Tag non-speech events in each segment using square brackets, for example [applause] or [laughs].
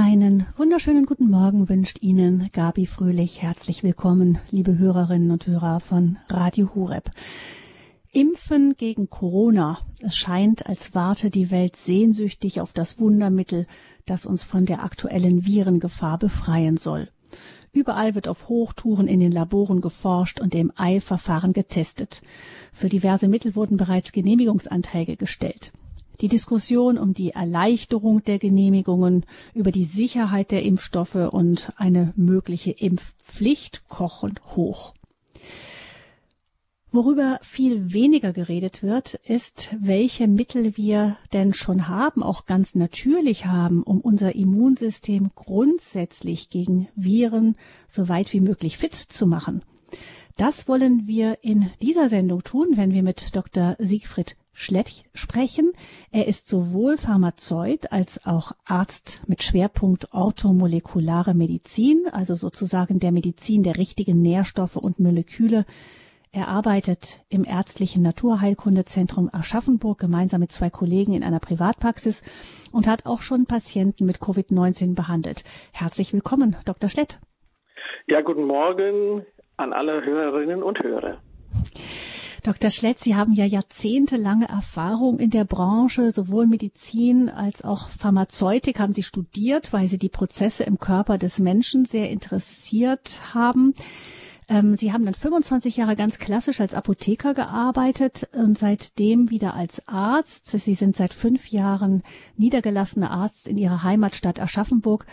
Einen wunderschönen guten Morgen wünscht Ihnen Gabi Fröhlich. Herzlich willkommen, liebe Hörerinnen und Hörer von Radio Hureb. Impfen gegen Corona. Es scheint, als warte die Welt sehnsüchtig auf das Wundermittel, das uns von der aktuellen Virengefahr befreien soll. Überall wird auf Hochtouren in den Laboren geforscht und im Eilverfahren getestet. Für diverse Mittel wurden bereits Genehmigungsanträge gestellt. Die Diskussion um die Erleichterung der Genehmigungen, über die Sicherheit der Impfstoffe und eine mögliche Impfpflicht kochen hoch. Worüber viel weniger geredet wird, ist, welche Mittel wir denn schon haben, auch ganz natürlich haben, um unser Immunsystem grundsätzlich gegen Viren so weit wie möglich fit zu machen. Das wollen wir in dieser Sendung tun, wenn wir mit Dr. Siegfried Schlett sprechen. Er ist sowohl Pharmazeut als auch Arzt mit Schwerpunkt orthomolekulare Medizin, also sozusagen der Medizin der richtigen Nährstoffe und Moleküle. Er arbeitet im ärztlichen Naturheilkundezentrum Aschaffenburg gemeinsam mit zwei Kollegen in einer Privatpraxis und hat auch schon Patienten mit Covid-19 behandelt. Herzlich willkommen, Dr. Schlett. Ja, guten Morgen an alle Hörerinnen und Hörer. Dr. Schlett, Sie haben ja jahrzehntelange Erfahrung in der Branche, sowohl Medizin als auch Pharmazeutik haben Sie studiert, weil Sie die Prozesse im Körper des Menschen sehr interessiert haben. Ähm, Sie haben dann 25 Jahre ganz klassisch als Apotheker gearbeitet und seitdem wieder als Arzt. Sie sind seit fünf Jahren niedergelassener Arzt in Ihrer Heimatstadt Aschaffenburg.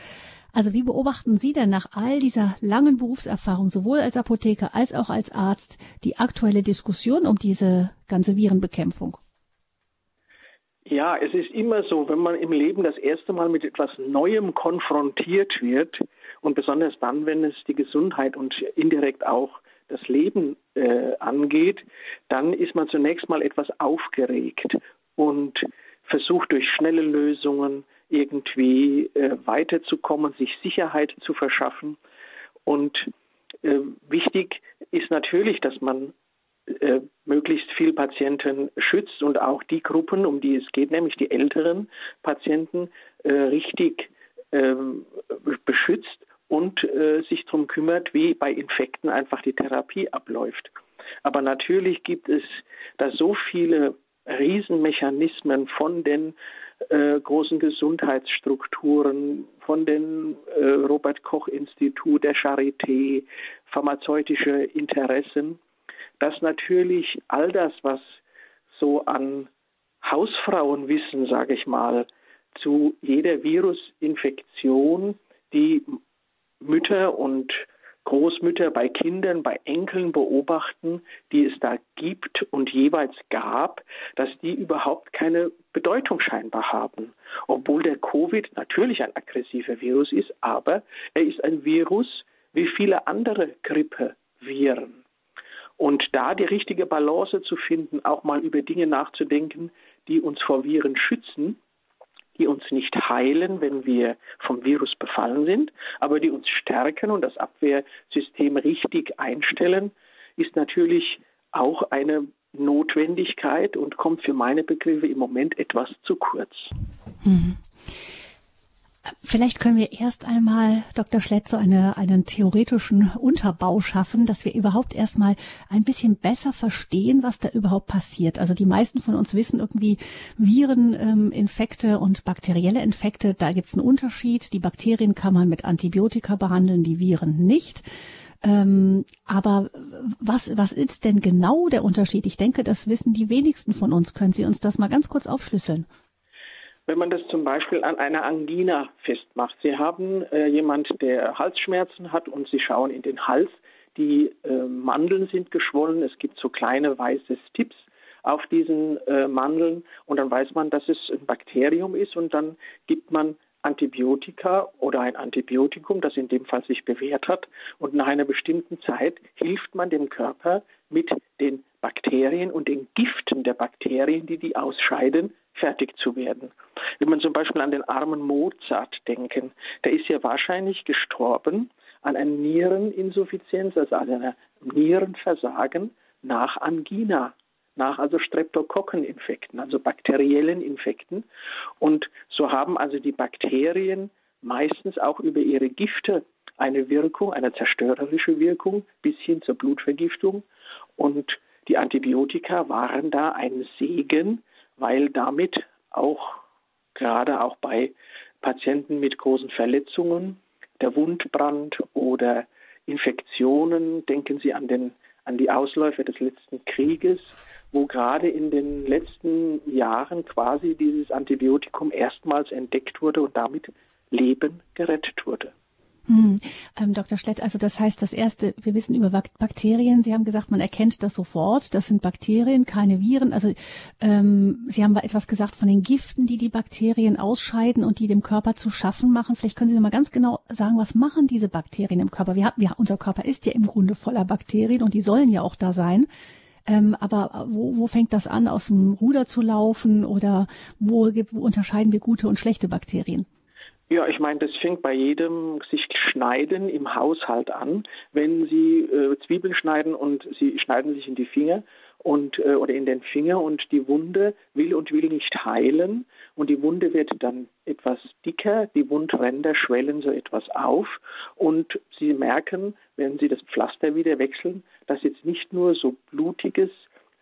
Also wie beobachten Sie denn nach all dieser langen Berufserfahrung, sowohl als Apotheker als auch als Arzt, die aktuelle Diskussion um diese ganze Virenbekämpfung? Ja, es ist immer so, wenn man im Leben das erste Mal mit etwas Neuem konfrontiert wird und besonders dann, wenn es die Gesundheit und indirekt auch das Leben äh, angeht, dann ist man zunächst mal etwas aufgeregt und versucht durch schnelle Lösungen, irgendwie äh, weiterzukommen, sich Sicherheit zu verschaffen. Und äh, wichtig ist natürlich, dass man äh, möglichst viel Patienten schützt und auch die Gruppen, um die es geht, nämlich die älteren Patienten, äh, richtig ähm, beschützt und äh, sich darum kümmert, wie bei Infekten einfach die Therapie abläuft. Aber natürlich gibt es da so viele Riesenmechanismen von den äh, großen Gesundheitsstrukturen, von den äh, Robert Koch Institut, der Charité, pharmazeutische Interessen, dass natürlich all das, was so an Hausfrauenwissen, sage ich mal, zu jeder Virusinfektion, die Mütter und Großmütter bei Kindern, bei Enkeln beobachten, die es da gibt und jeweils gab, dass die überhaupt keine Bedeutung scheinbar haben. Obwohl der Covid natürlich ein aggressiver Virus ist, aber er ist ein Virus wie viele andere Grippeviren. Und da die richtige Balance zu finden, auch mal über Dinge nachzudenken, die uns vor Viren schützen, die uns nicht heilen, wenn wir vom Virus befallen sind, aber die uns stärken und das Abwehrsystem richtig einstellen, ist natürlich auch eine Notwendigkeit und kommt für meine Begriffe im Moment etwas zu kurz. Mhm. Vielleicht können wir erst einmal, Dr. Schletzer, eine, einen theoretischen Unterbau schaffen, dass wir überhaupt erstmal ein bisschen besser verstehen, was da überhaupt passiert. Also die meisten von uns wissen irgendwie Vireninfekte ähm, und bakterielle Infekte, da gibt es einen Unterschied. Die Bakterien kann man mit Antibiotika behandeln, die Viren nicht. Ähm, aber was, was ist denn genau der Unterschied? Ich denke, das wissen die wenigsten von uns. Können Sie uns das mal ganz kurz aufschlüsseln? Wenn man das zum Beispiel an einer Angina festmacht, Sie haben äh, jemand, der Halsschmerzen hat und Sie schauen in den Hals, die äh, Mandeln sind geschwollen, es gibt so kleine weiße Stips auf diesen äh, Mandeln und dann weiß man, dass es ein Bakterium ist und dann gibt man Antibiotika oder ein Antibiotikum, das in dem Fall sich bewährt hat. Und nach einer bestimmten Zeit hilft man dem Körper mit den Bakterien und den Giften der Bakterien, die die ausscheiden, fertig zu werden. Wenn man zum Beispiel an den armen Mozart denken, der ist ja wahrscheinlich gestorben an einer Niereninsuffizienz, also an einer Nierenversagen nach Angina, nach also Streptokokkeninfekten, also bakteriellen Infekten. Und so haben also die Bakterien meistens auch über ihre Gifte eine Wirkung, eine zerstörerische Wirkung bis hin zur Blutvergiftung. Und die Antibiotika waren da ein Segen, weil damit auch gerade auch bei Patienten mit großen Verletzungen, der Wundbrand oder Infektionen, denken Sie an den an die Ausläufer des letzten Krieges, wo gerade in den letzten Jahren quasi dieses Antibiotikum erstmals entdeckt wurde und damit Leben gerettet wurde. Hm. Ähm, Dr. Schlett, also das heißt, das erste, wir wissen über Bakterien. Sie haben gesagt, man erkennt das sofort. Das sind Bakterien, keine Viren. Also ähm, Sie haben etwas gesagt von den Giften, die die Bakterien ausscheiden und die dem Körper zu schaffen machen. Vielleicht können Sie noch mal ganz genau sagen, was machen diese Bakterien im Körper? Wir, wir, unser Körper ist ja im Grunde voller Bakterien und die sollen ja auch da sein. Ähm, aber wo, wo fängt das an, aus dem Ruder zu laufen oder wo, wo unterscheiden wir gute und schlechte Bakterien? Ja, ich meine, das fängt bei jedem sich Schneiden im Haushalt an. Wenn Sie äh, Zwiebeln schneiden und Sie schneiden sich in die Finger und äh, oder in den Finger und die Wunde will und will nicht heilen und die Wunde wird dann etwas dicker, die Wundränder schwellen so etwas auf und Sie merken, wenn Sie das Pflaster wieder wechseln, dass jetzt nicht nur so blutiges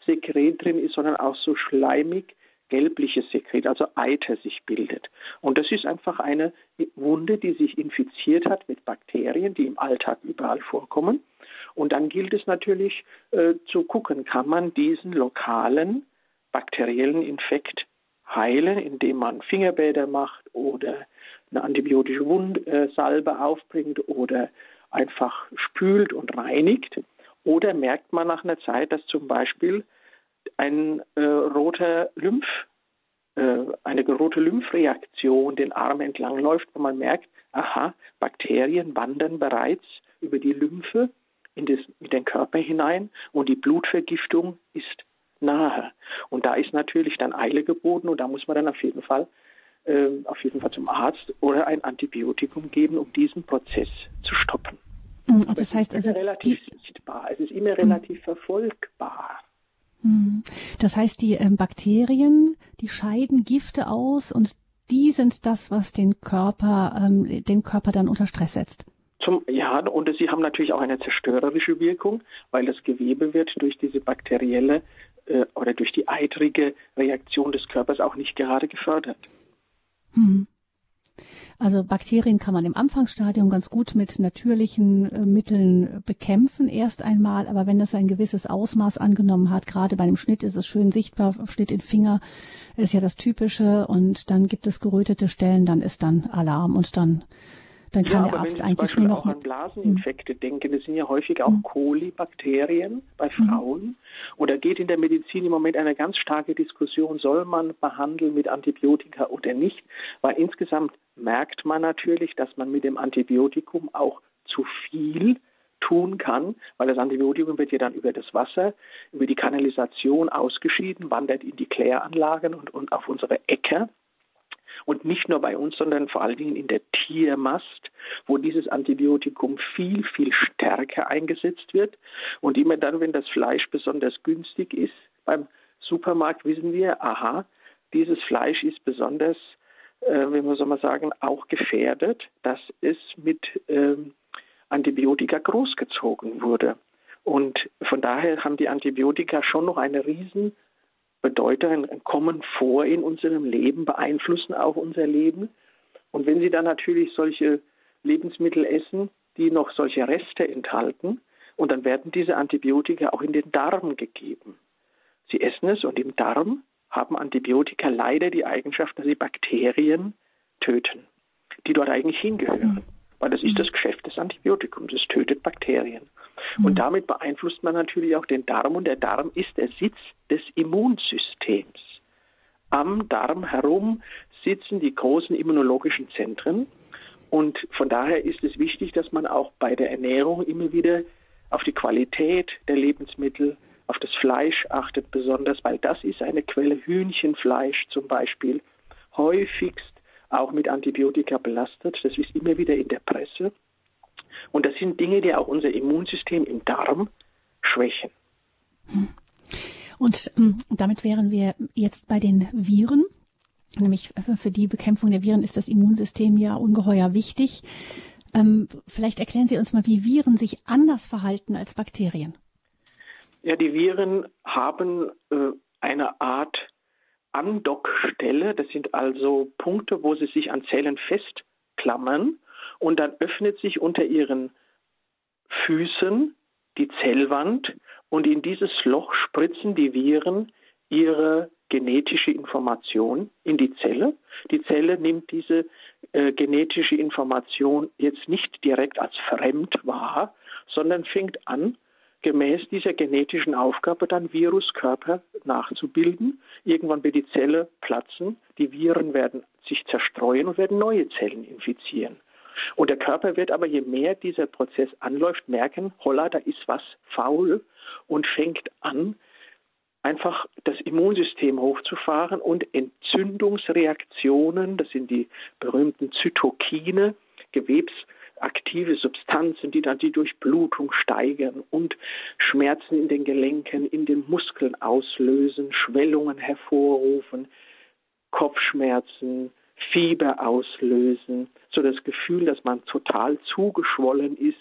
Sekret drin ist, sondern auch so schleimig gelbliches Sekret, also Eiter sich bildet. Und das ist einfach eine Wunde, die sich infiziert hat mit Bakterien, die im Alltag überall vorkommen. Und dann gilt es natürlich äh, zu gucken, kann man diesen lokalen bakteriellen Infekt heilen, indem man Fingerbäder macht oder eine antibiotische Wundsalbe äh, aufbringt oder einfach spült und reinigt. Oder merkt man nach einer Zeit, dass zum Beispiel ein äh, roter Lymph, äh, eine rote Lymphreaktion den Arm entlang läuft, wo man merkt, aha, Bakterien wandern bereits über die Lymphe in, das, in den Körper hinein und die Blutvergiftung ist nahe. Und da ist natürlich dann Eile geboten und da muss man dann auf jeden Fall äh, auf jeden Fall zum Arzt oder ein Antibiotikum geben, um diesen Prozess zu stoppen. Also das heißt also relativ sichtbar, es ist immer relativ mhm. verfolgbar. Hm. Das heißt, die ähm, Bakterien, die scheiden Gifte aus und die sind das, was den Körper, ähm, den Körper dann unter Stress setzt. Zum, ja, und sie haben natürlich auch eine zerstörerische Wirkung, weil das Gewebe wird durch diese bakterielle äh, oder durch die eitrige Reaktion des Körpers auch nicht gerade gefördert. Hm. Also Bakterien kann man im Anfangsstadium ganz gut mit natürlichen äh, Mitteln bekämpfen erst einmal, aber wenn das ein gewisses Ausmaß angenommen hat, gerade bei einem Schnitt ist es schön sichtbar, Schnitt in Finger ist ja das Typische. Und dann gibt es gerötete Stellen, dann ist dann Alarm und dann dann kann ja, der Arzt eigentlich nur noch auch an Blaseninfekte hm. denken. Das sind ja häufig auch hm. Kolibakterien bei hm. Frauen. Hm. Oder geht in der Medizin im Moment eine ganz starke Diskussion, soll man behandeln mit Antibiotika oder nicht? Weil insgesamt merkt man natürlich, dass man mit dem Antibiotikum auch zu viel tun kann, weil das Antibiotikum wird ja dann über das Wasser, über die Kanalisation ausgeschieden, wandert in die Kläranlagen und, und auf unsere Äcker und nicht nur bei uns, sondern vor allen Dingen in der Tiermast, wo dieses Antibiotikum viel, viel stärker eingesetzt wird. Und immer dann, wenn das Fleisch besonders günstig ist, beim Supermarkt wissen wir, aha, dieses Fleisch ist besonders, äh, wie man soll mal sagen, auch gefährdet, dass es mit ähm, Antibiotika großgezogen wurde. Und von daher haben die Antibiotika schon noch eine riesen Bedeutung kommen vor in unserem Leben, beeinflussen auch unser Leben. Und wenn Sie dann natürlich solche Lebensmittel essen, die noch solche Reste enthalten, und dann werden diese Antibiotika auch in den Darm gegeben. Sie essen es und im Darm haben Antibiotika leider die Eigenschaft, dass sie Bakterien töten, die dort eigentlich hingehören. Weil das ist das Geschäft des Antibiotikums, es tötet Bakterien. Und hm. damit beeinflusst man natürlich auch den Darm und der Darm ist der Sitz des Immunsystems. Am Darm herum sitzen die großen immunologischen Zentren und von daher ist es wichtig, dass man auch bei der Ernährung immer wieder auf die Qualität der Lebensmittel, auf das Fleisch achtet besonders, weil das ist eine Quelle Hühnchenfleisch zum Beispiel, häufigst auch mit Antibiotika belastet. Das ist immer wieder in der Presse. Und das sind Dinge, die auch unser Immunsystem im Darm schwächen. Und ähm, damit wären wir jetzt bei den Viren. Nämlich für die Bekämpfung der Viren ist das Immunsystem ja ungeheuer wichtig. Ähm, vielleicht erklären Sie uns mal, wie Viren sich anders verhalten als Bakterien. Ja, die Viren haben äh, eine Art Andockstelle. Das sind also Punkte, wo sie sich an Zellen festklammern und dann öffnet sich unter ihren Füßen die Zellwand und in dieses Loch spritzen die Viren ihre genetische Information in die Zelle. Die Zelle nimmt diese äh, genetische Information jetzt nicht direkt als fremd wahr, sondern fängt an, gemäß dieser genetischen Aufgabe dann Viruskörper nachzubilden. Irgendwann wird die Zelle platzen, die Viren werden sich zerstreuen und werden neue Zellen infizieren. Und der Körper wird aber, je mehr dieser Prozess anläuft, merken, holla, da ist was faul und fängt an, einfach das Immunsystem hochzufahren und Entzündungsreaktionen, das sind die berühmten Zytokine, gewebsaktive Substanzen, die dann die Durchblutung steigern und Schmerzen in den Gelenken, in den Muskeln auslösen, Schwellungen hervorrufen, Kopfschmerzen, Fieber auslösen, so das Gefühl, dass man total zugeschwollen ist.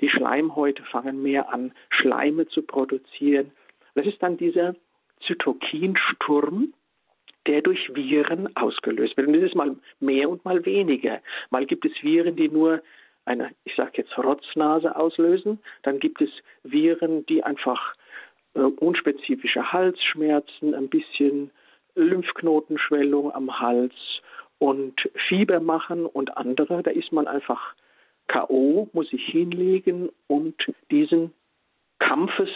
Die Schleimhäute fangen mehr an, Schleime zu produzieren das ist dann dieser Zytokinsturm, der durch Viren ausgelöst wird. Und das ist mal mehr und mal weniger. Mal gibt es Viren, die nur eine, ich sage jetzt Rotznase auslösen. Dann gibt es Viren, die einfach äh, unspezifische Halsschmerzen, ein bisschen Lymphknotenschwellung am Hals und Fieber machen und andere. Da ist man einfach K.O., muss sich hinlegen und diesen Kampfes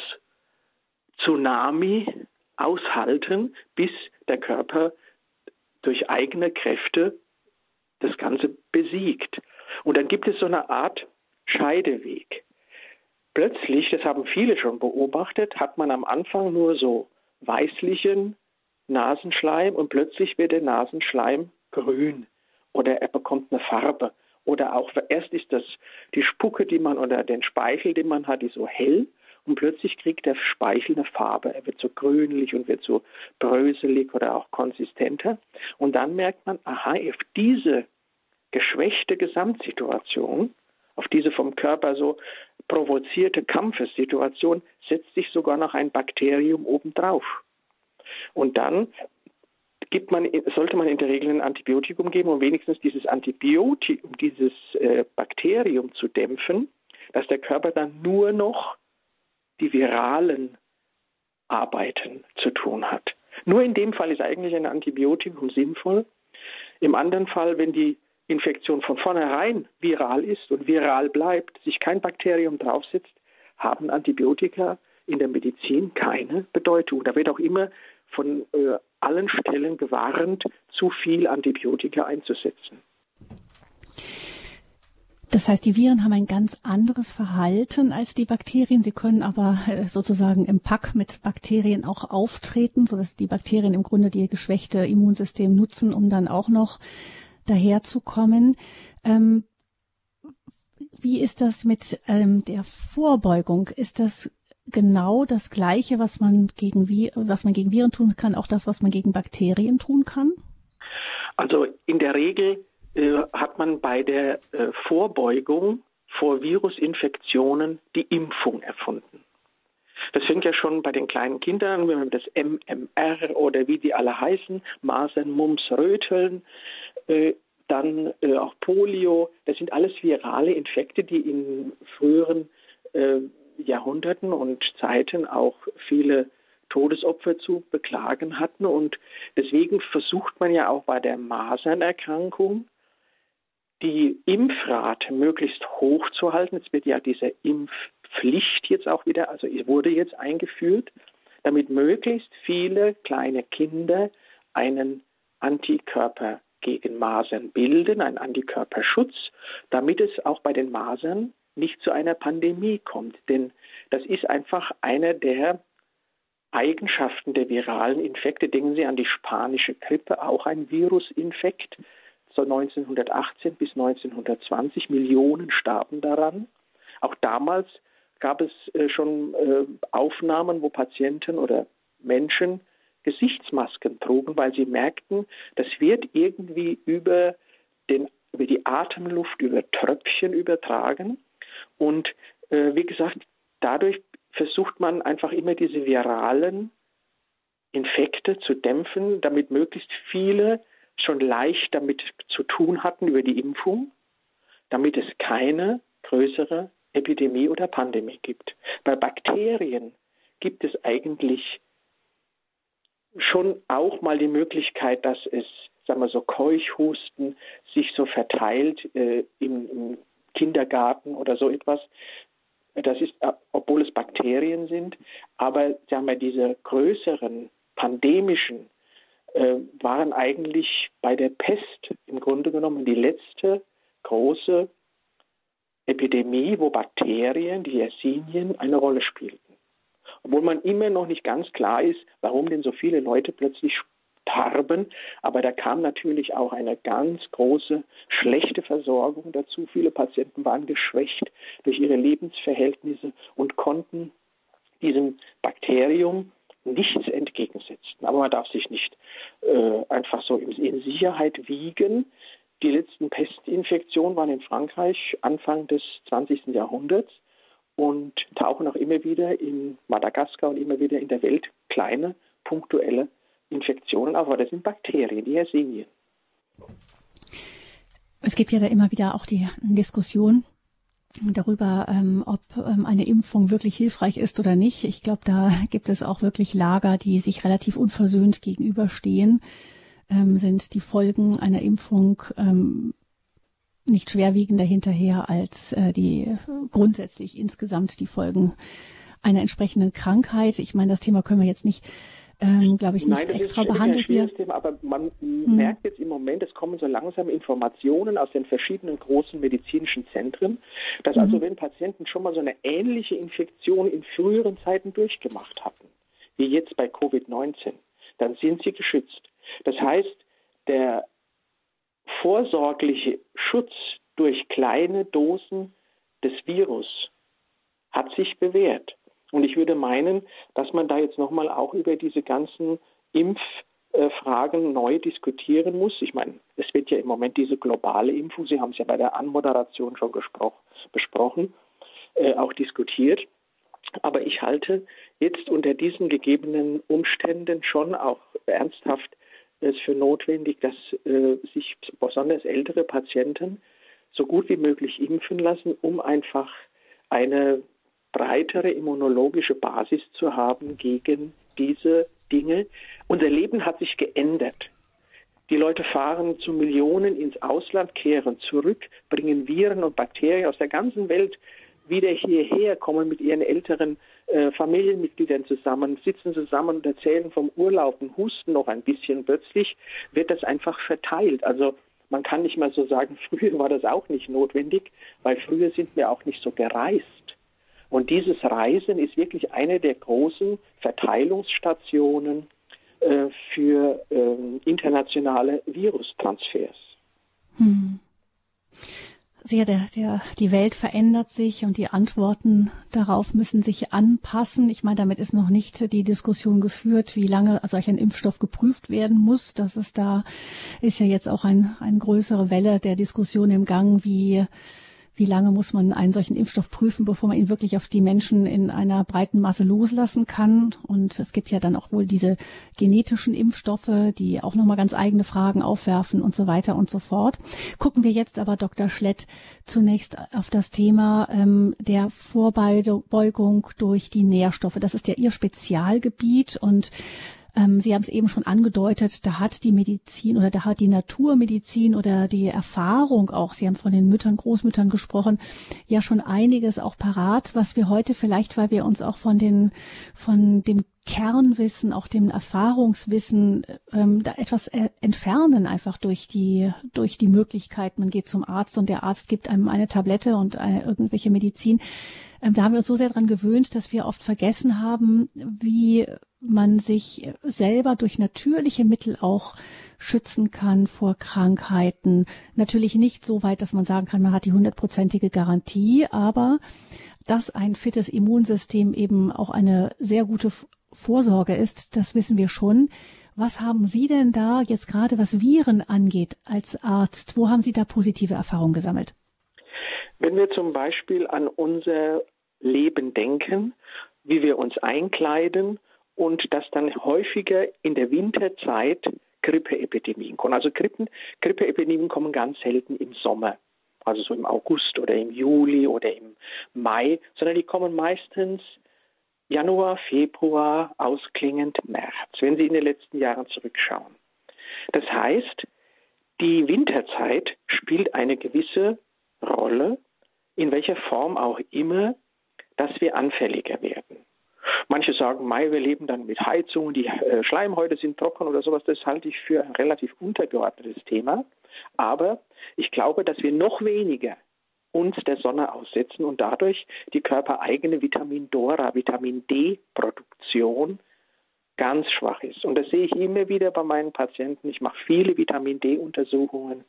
Tsunami aushalten, bis der Körper durch eigene Kräfte das Ganze besiegt. Und dann gibt es so eine Art Scheideweg. Plötzlich, das haben viele schon beobachtet, hat man am Anfang nur so weißlichen Nasenschleim und plötzlich wird der Nasenschleim grün oder er bekommt eine Farbe. Oder auch erst ist das die Spucke, die man oder den Speichel, den man hat, die so hell und plötzlich kriegt der Speichel eine Farbe. Er wird so grünlich und wird so bröselig oder auch konsistenter. Und dann merkt man, aha, auf diese geschwächte Gesamtsituation, auf diese vom Körper so provozierte Kampfessituation setzt sich sogar noch ein Bakterium obendrauf. Und dann gibt man, sollte man in der Regel ein Antibiotikum geben, um wenigstens dieses Antibiotikum, dieses äh, Bakterium zu dämpfen, dass der Körper dann nur noch die viralen Arbeiten zu tun hat. Nur in dem Fall ist eigentlich ein Antibiotikum sinnvoll. Im anderen Fall, wenn die Infektion von vornherein viral ist und viral bleibt, sich kein Bakterium draufsetzt, haben Antibiotika in der Medizin keine Bedeutung. Da wird auch immer von äh, allen Stellen gewarnt, zu viel Antibiotika einzusetzen. Das heißt, die Viren haben ein ganz anderes Verhalten als die Bakterien. Sie können aber äh, sozusagen im Pack mit Bakterien auch auftreten, sodass die Bakterien im Grunde die geschwächte Immunsystem nutzen, um dann auch noch daherzukommen. Ähm, wie ist das mit ähm, der Vorbeugung? Ist das genau das Gleiche, was man gegen was man gegen Viren tun kann, auch das, was man gegen Bakterien tun kann? Also in der Regel äh, hat man bei der äh, Vorbeugung vor Virusinfektionen die Impfung erfunden. Das fängt ja schon bei den kleinen Kindern, wenn man das MMR oder wie die alle heißen, Masern, Mumps, Röteln, dann äh, auch Polio. Das sind alles virale Infekte, die in früheren äh, Jahrhunderten und Zeiten auch viele Todesopfer zu beklagen hatten. Und deswegen versucht man ja auch bei der Masernerkrankung die Impfrate möglichst hoch zu halten. Es wird ja diese Impfpflicht jetzt auch wieder, also wurde jetzt eingeführt, damit möglichst viele kleine Kinder einen Antikörper gegen Masern bilden, einen Antikörperschutz, damit es auch bei den Masern nicht zu einer Pandemie kommt. Denn das ist einfach einer der Eigenschaften der viralen Infekte. Denken Sie an die spanische Grippe, auch ein Virusinfekt. 1918 bis 1920. Millionen starben daran. Auch damals gab es äh, schon äh, Aufnahmen, wo Patienten oder Menschen Gesichtsmasken trugen, weil sie merkten, das wird irgendwie über, den, über die Atemluft, über Tröpfchen übertragen. Und äh, wie gesagt, dadurch versucht man einfach immer diese viralen Infekte zu dämpfen, damit möglichst viele schon leicht damit zu tun hatten über die Impfung, damit es keine größere Epidemie oder Pandemie gibt. Bei Bakterien gibt es eigentlich schon auch mal die Möglichkeit, dass es, sagen wir so, Keuchhusten sich so verteilt äh, im, im Kindergarten oder so etwas. Das ist, äh, obwohl es Bakterien sind, aber sagen wir, diese größeren pandemischen äh, waren eigentlich bei der Pest im Grunde genommen die letzte große Epidemie, wo Bakterien, die Yersinien, eine Rolle spielten. Obwohl man immer noch nicht ganz klar ist, warum denn so viele Leute plötzlich starben. Aber da kam natürlich auch eine ganz große schlechte Versorgung dazu. Viele Patienten waren geschwächt durch ihre Lebensverhältnisse und konnten diesem Bakterium nichts entgegensetzen. Aber man darf sich nicht äh, einfach so in, in Sicherheit wiegen. Die letzten Pestinfektionen waren in Frankreich Anfang des 20. Jahrhunderts und tauchen auch immer wieder in Madagaskar und immer wieder in der Welt kleine punktuelle Infektionen auf. Aber das sind Bakterien, die Yersinien. Es gibt ja da immer wieder auch die Diskussion darüber, ähm, ob ähm, eine Impfung wirklich hilfreich ist oder nicht. Ich glaube, da gibt es auch wirklich Lager, die sich relativ unversöhnt gegenüberstehen. Ähm, sind die Folgen einer Impfung ähm, nicht schwerwiegender hinterher als äh, die grundsätzlich insgesamt die Folgen einer entsprechenden Krankheit. Ich meine, das Thema können wir jetzt nicht ähm, glaube ich, nicht Nein, extra behandelt wird. Thema, aber man hm. merkt jetzt im Moment, es kommen so langsam Informationen aus den verschiedenen großen medizinischen Zentren, dass mhm. also wenn Patienten schon mal so eine ähnliche Infektion in früheren Zeiten durchgemacht hatten, wie jetzt bei Covid-19, dann sind sie geschützt. Das heißt, der vorsorgliche Schutz durch kleine Dosen des Virus hat sich bewährt. Und ich würde meinen, dass man da jetzt nochmal auch über diese ganzen Impffragen neu diskutieren muss. Ich meine, es wird ja im Moment diese globale Impfung, Sie haben es ja bei der Anmoderation schon besprochen, äh, auch diskutiert. Aber ich halte jetzt unter diesen gegebenen Umständen schon auch ernsthaft es für notwendig, dass äh, sich besonders ältere Patienten so gut wie möglich impfen lassen, um einfach eine breitere immunologische Basis zu haben gegen diese Dinge. Unser Leben hat sich geändert. Die Leute fahren zu Millionen ins Ausland, kehren zurück, bringen Viren und Bakterien aus der ganzen Welt wieder hierher, kommen mit ihren älteren äh, Familienmitgliedern zusammen, sitzen zusammen und erzählen vom Urlaub und husten noch ein bisschen. Plötzlich wird das einfach verteilt. Also man kann nicht mal so sagen, [laughs] früher war das auch nicht notwendig, weil früher sind wir auch nicht so gereist. Und dieses Reisen ist wirklich eine der großen Verteilungsstationen äh, für äh, internationale Virustransfers. Hm. Sehr, der, der, die Welt verändert sich und die Antworten darauf müssen sich anpassen. Ich meine, damit ist noch nicht die Diskussion geführt, wie lange solch ein Impfstoff geprüft werden muss. Das ist da, ist ja jetzt auch ein, eine größere Welle der Diskussion im Gang, wie wie lange muss man einen solchen Impfstoff prüfen, bevor man ihn wirklich auf die Menschen in einer breiten Masse loslassen kann. Und es gibt ja dann auch wohl diese genetischen Impfstoffe, die auch nochmal ganz eigene Fragen aufwerfen und so weiter und so fort. Gucken wir jetzt aber, Dr. Schlett, zunächst auf das Thema ähm, der Vorbeugung durch die Nährstoffe. Das ist ja Ihr Spezialgebiet und ähm, Sie haben es eben schon angedeutet, da hat die Medizin oder da hat die Naturmedizin oder die Erfahrung auch, Sie haben von den Müttern, Großmüttern gesprochen, ja schon einiges auch parat, was wir heute vielleicht, weil wir uns auch von den, von dem Kernwissen, auch dem Erfahrungswissen ähm, da etwas äh, entfernen, einfach durch die durch die Möglichkeit, man geht zum Arzt und der Arzt gibt einem eine Tablette und eine, äh, irgendwelche Medizin. Ähm, da haben wir uns so sehr dran gewöhnt, dass wir oft vergessen haben, wie man sich selber durch natürliche Mittel auch schützen kann vor Krankheiten. Natürlich nicht so weit, dass man sagen kann, man hat die hundertprozentige Garantie, aber dass ein fittes Immunsystem eben auch eine sehr gute Vorsorge ist, das wissen wir schon. Was haben Sie denn da jetzt gerade, was Viren angeht, als Arzt? Wo haben Sie da positive Erfahrungen gesammelt? Wenn wir zum Beispiel an unser Leben denken, wie wir uns einkleiden und dass dann häufiger in der Winterzeit Grippeepidemien kommen. Also Grippen, Grippeepidemien kommen ganz selten im Sommer, also so im August oder im Juli oder im Mai, sondern die kommen meistens Januar, Februar, ausklingend März, wenn Sie in den letzten Jahren zurückschauen. Das heißt, die Winterzeit spielt eine gewisse Rolle, in welcher Form auch immer, dass wir anfälliger werden. Manche sagen, Mai, wir leben dann mit Heizung, die äh, Schleimhäute sind trocken oder sowas. Das halte ich für ein relativ untergeordnetes Thema. Aber ich glaube, dass wir noch weniger uns der Sonne aussetzen und dadurch die körpereigene Vitamin Dora, Vitamin D-Produktion ganz schwach ist. Und das sehe ich immer wieder bei meinen Patienten. Ich mache viele Vitamin D-Untersuchungen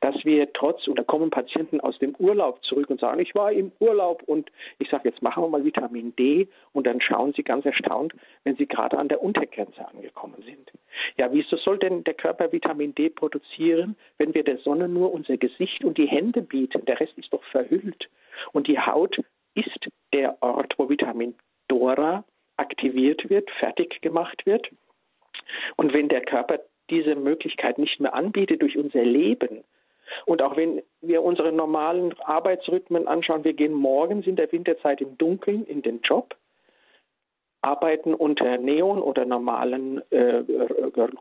dass wir trotz, und da kommen Patienten aus dem Urlaub zurück und sagen, ich war im Urlaub und ich sage, jetzt machen wir mal Vitamin D und dann schauen sie ganz erstaunt, wenn sie gerade an der Untergrenze angekommen sind. Ja, wieso soll denn der Körper Vitamin D produzieren, wenn wir der Sonne nur unser Gesicht und die Hände bieten? Der Rest ist doch verhüllt. Und die Haut ist der Ort, wo Vitamin Dora aktiviert wird, fertig gemacht wird. Und wenn der Körper diese Möglichkeit nicht mehr anbietet durch unser Leben, und auch wenn wir unsere normalen Arbeitsrhythmen anschauen, wir gehen morgens in der Winterzeit im Dunkeln in den Job, arbeiten unter Neon oder normalen äh,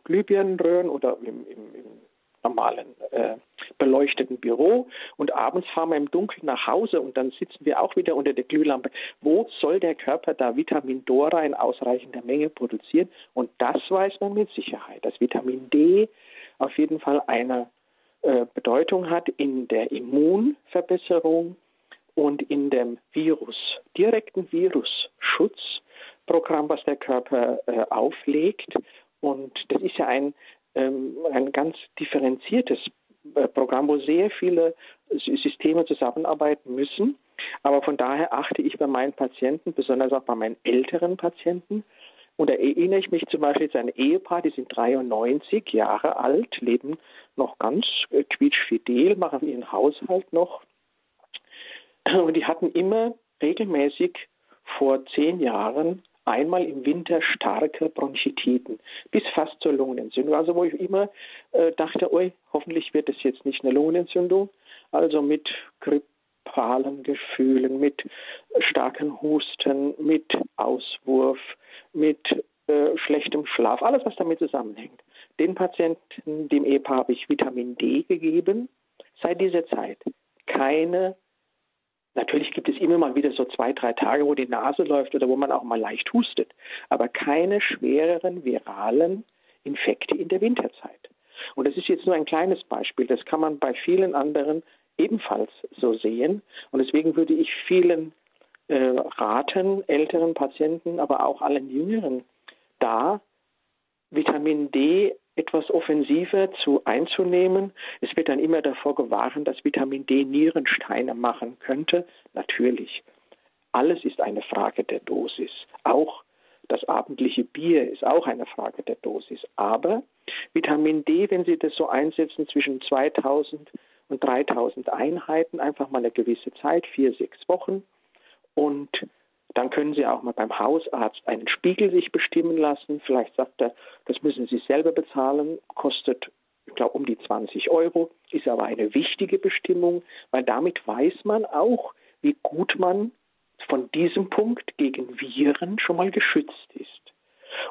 Glühbirnenröhren oder im, im, im normalen äh, beleuchteten Büro und abends fahren wir im Dunkeln nach Hause und dann sitzen wir auch wieder unter der Glühlampe. Wo soll der Körper da Vitamin Dora in ausreichender Menge produzieren? Und das weiß man mit Sicherheit, dass Vitamin D auf jeden Fall eine äh, Bedeutung hat in der Immunverbesserung und in dem Virus, direkten Virusschutzprogramm, was der Körper äh, auflegt. Und das ist ja ein, ähm, ein ganz differenziertes äh, Programm, wo sehr viele Systeme zusammenarbeiten müssen. Aber von daher achte ich bei meinen Patienten, besonders auch bei meinen älteren Patienten, und da erinnere ich mich zum Beispiel jetzt an ein Ehepaar, die sind 93 Jahre alt, leben noch ganz äh, quietschfidel, machen ihren Haushalt noch. Und die hatten immer regelmäßig vor zehn Jahren einmal im Winter starke Bronchitiden, bis fast zur Lungenentzündung. Also wo ich immer äh, dachte, oi, hoffentlich wird es jetzt nicht eine Lungenentzündung. Also mit grippalen Gefühlen, mit starken Husten, mit Auswurf, mit äh, schlechtem Schlaf, alles was damit zusammenhängt. Den Patienten, dem Ehepaar habe ich Vitamin D gegeben. Seit dieser Zeit keine Natürlich gibt es immer mal wieder so zwei, drei Tage, wo die Nase läuft oder wo man auch mal leicht hustet, aber keine schwereren viralen Infekte in der Winterzeit. Und das ist jetzt nur ein kleines Beispiel. Das kann man bei vielen anderen ebenfalls so sehen. Und deswegen würde ich vielen äh, raten, älteren Patienten, aber auch allen Jüngeren, da Vitamin D etwas offensiver zu einzunehmen. Es wird dann immer davor gewarnt, dass Vitamin D Nierensteine machen könnte. Natürlich. Alles ist eine Frage der Dosis. Auch das abendliche Bier ist auch eine Frage der Dosis. Aber Vitamin D, wenn Sie das so einsetzen zwischen 2000 und 3000 Einheiten, einfach mal eine gewisse Zeit, vier, sechs Wochen, und dann können Sie auch mal beim Hausarzt einen Spiegel sich bestimmen lassen. Vielleicht sagt er, das müssen Sie selber bezahlen, kostet, ich glaube, um die 20 Euro, ist aber eine wichtige Bestimmung, weil damit weiß man auch, wie gut man von diesem Punkt gegen Viren schon mal geschützt ist.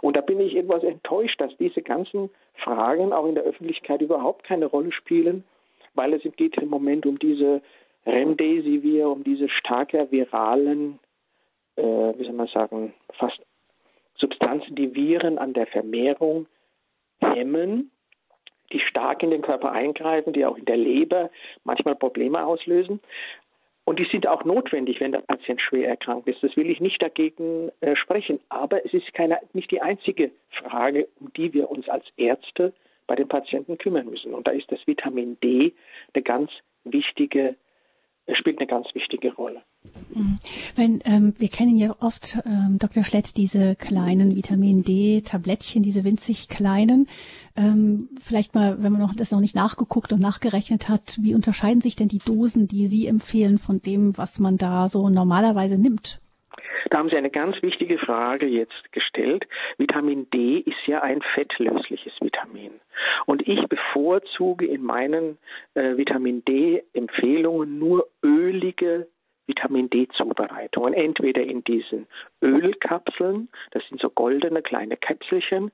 Und da bin ich etwas enttäuscht, dass diese ganzen Fragen auch in der Öffentlichkeit überhaupt keine Rolle spielen, weil es geht im Moment um diese Remdesivir, um diese starke viralen, äh, wie soll man sagen, fast Substanzen, die Viren an der Vermehrung hemmen, die stark in den Körper eingreifen, die auch in der Leber manchmal Probleme auslösen. Und die sind auch notwendig, wenn der Patient schwer erkrankt ist. Das will ich nicht dagegen äh, sprechen. Aber es ist keine, nicht die einzige Frage, um die wir uns als Ärzte bei den Patienten kümmern müssen. Und da ist das Vitamin D eine ganz wichtige es spielt eine ganz wichtige Rolle. Mhm. Wenn ähm, wir kennen ja oft ähm, Dr. Schlett diese kleinen Vitamin D Tablettchen, diese winzig kleinen. Ähm, vielleicht mal, wenn man noch das noch nicht nachgeguckt und nachgerechnet hat, wie unterscheiden sich denn die Dosen, die Sie empfehlen, von dem, was man da so normalerweise nimmt? Da haben Sie eine ganz wichtige Frage jetzt gestellt. Vitamin D ist ja ein fettlösliches Vitamin. Und ich bevorzuge in meinen äh, Vitamin D-Empfehlungen nur ölige Vitamin D-Zubereitungen. Entweder in diesen Ölkapseln, das sind so goldene kleine Käpselchen,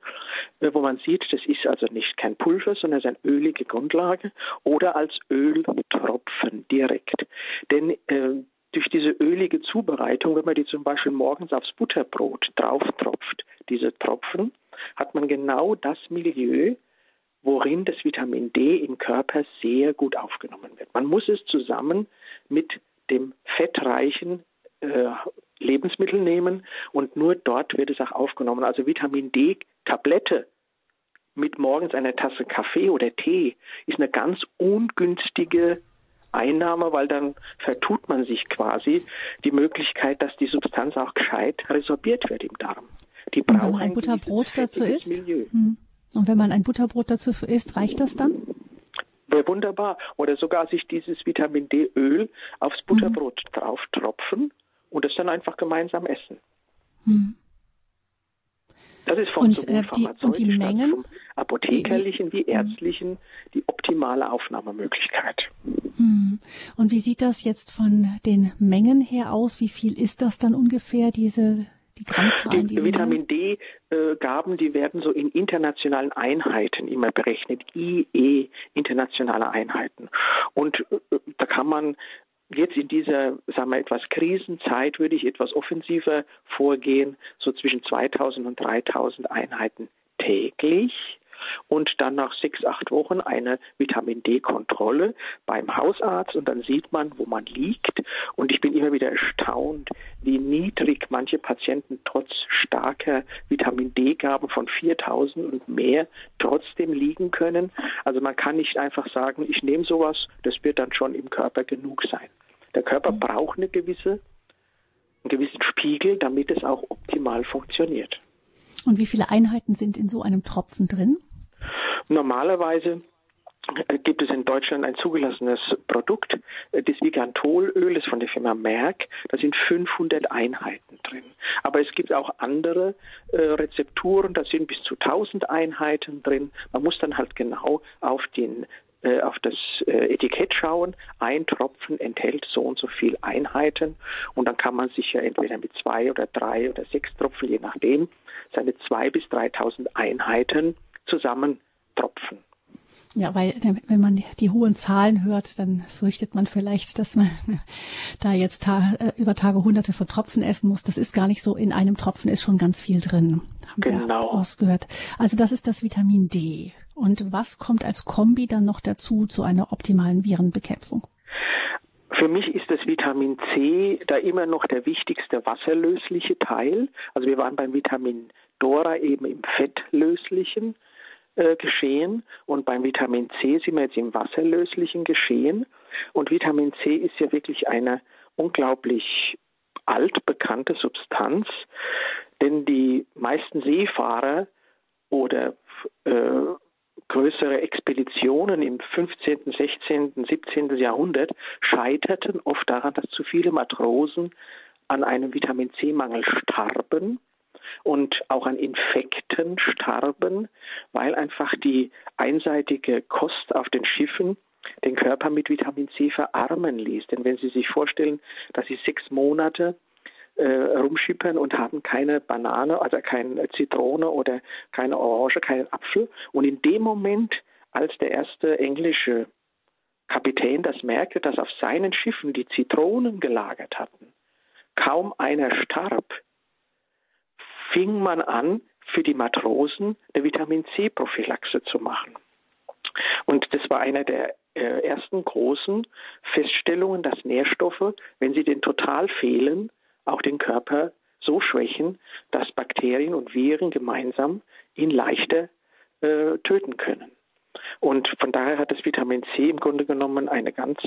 äh, wo man sieht, das ist also nicht kein Pulver, sondern es ist eine ölige Grundlage, oder als Öltropfen direkt. Denn äh, durch diese ölige Zubereitung, wenn man die zum Beispiel morgens aufs Butterbrot drauftropft, diese Tropfen, hat man genau das Milieu, worin das Vitamin D im Körper sehr gut aufgenommen wird. Man muss es zusammen mit dem fettreichen äh, Lebensmittel nehmen und nur dort wird es auch aufgenommen. Also Vitamin D Tablette mit morgens einer Tasse Kaffee oder Tee ist eine ganz ungünstige Einnahme, weil dann vertut man sich quasi die Möglichkeit, dass die Substanz auch gescheit resorbiert wird im Darm. Die Und wenn man ein Butterbrot dazu isst? Hm. Und wenn man ein Butterbrot dazu isst, reicht das dann? Wäre wunderbar. Oder sogar sich dieses Vitamin D-Öl aufs Butterbrot mhm. drauf tropfen und es dann einfach gemeinsam essen. Mhm. Das ist vom und, äh, die, und die Mengen, vom apothekerlichen wie, wie ärztlichen die optimale Aufnahmemöglichkeit. Hm. Und wie sieht das jetzt von den Mengen her aus? Wie viel ist das dann ungefähr, diese die Grammzahlen? Die Vitamin D-Gaben, die werden so in internationalen Einheiten immer berechnet, IE, internationale Einheiten. Und äh, da kann man jetzt in dieser, sagen wir, etwas Krisenzeit würde ich etwas offensiver vorgehen, so zwischen 2000 und 3000 Einheiten täglich und dann nach sechs, acht Wochen eine Vitamin D-Kontrolle beim Hausarzt und dann sieht man, wo man liegt. Und ich bin immer wieder erstaunt, wie niedrig manche Patienten trotz starker Vitamin D-Gaben von 4000 und mehr trotzdem liegen können. Also man kann nicht einfach sagen, ich nehme sowas, das wird dann schon im Körper genug sein. Der Körper mhm. braucht eine gewisse, einen gewissen Spiegel, damit es auch optimal funktioniert. Und wie viele Einheiten sind in so einem Tropfen drin? Normalerweise äh, gibt es in Deutschland ein zugelassenes Produkt, äh, das Vigantolöl ist von der Firma Merck. Da sind 500 Einheiten drin. Aber es gibt auch andere äh, Rezepturen, da sind bis zu 1000 Einheiten drin. Man muss dann halt genau auf den äh, auf das äh, Etikett schauen. Ein Tropfen enthält so und so viel Einheiten und dann kann man sich ja entweder mit zwei oder drei oder sechs Tropfen, je nachdem, seine zwei bis 3.000 Einheiten zusammentropfen. Ja, weil wenn man die hohen Zahlen hört, dann fürchtet man vielleicht, dass man [laughs] da jetzt ta äh, über Tage hunderte von Tropfen essen muss. Das ist gar nicht so. In einem Tropfen ist schon ganz viel drin. Haben genau. wir rausgehört. Also das ist das Vitamin D. Und was kommt als Kombi dann noch dazu zu einer optimalen Virenbekämpfung? Für mich ist das Vitamin C da immer noch der wichtigste wasserlösliche Teil. Also wir waren beim Vitamin Dora eben im fettlöslichen äh, Geschehen und beim Vitamin C sind wir jetzt im wasserlöslichen Geschehen. Und Vitamin C ist ja wirklich eine unglaublich altbekannte Substanz, denn die meisten Seefahrer oder äh, größere Expeditionen im 15., 16., 17. Jahrhundert scheiterten oft daran, dass zu viele Matrosen an einem Vitamin C-Mangel starben und auch an Infekten starben, weil einfach die einseitige Kost auf den Schiffen den Körper mit Vitamin C verarmen ließ. Denn wenn Sie sich vorstellen, dass Sie sechs Monate äh, rumschippern und haben keine Banane, also keine Zitrone oder keine Orange, keinen Apfel. Und in dem Moment, als der erste englische Kapitän das merkte, dass auf seinen Schiffen die Zitronen gelagert hatten, kaum einer starb, fing man an, für die Matrosen eine Vitamin C-Prophylaxe zu machen. Und das war einer der äh, ersten großen Feststellungen, dass Nährstoffe, wenn sie denn total fehlen, auch den Körper so schwächen, dass Bakterien und Viren gemeinsam ihn leichter äh, töten können. Und von daher hat das Vitamin C im Grunde genommen eine ganz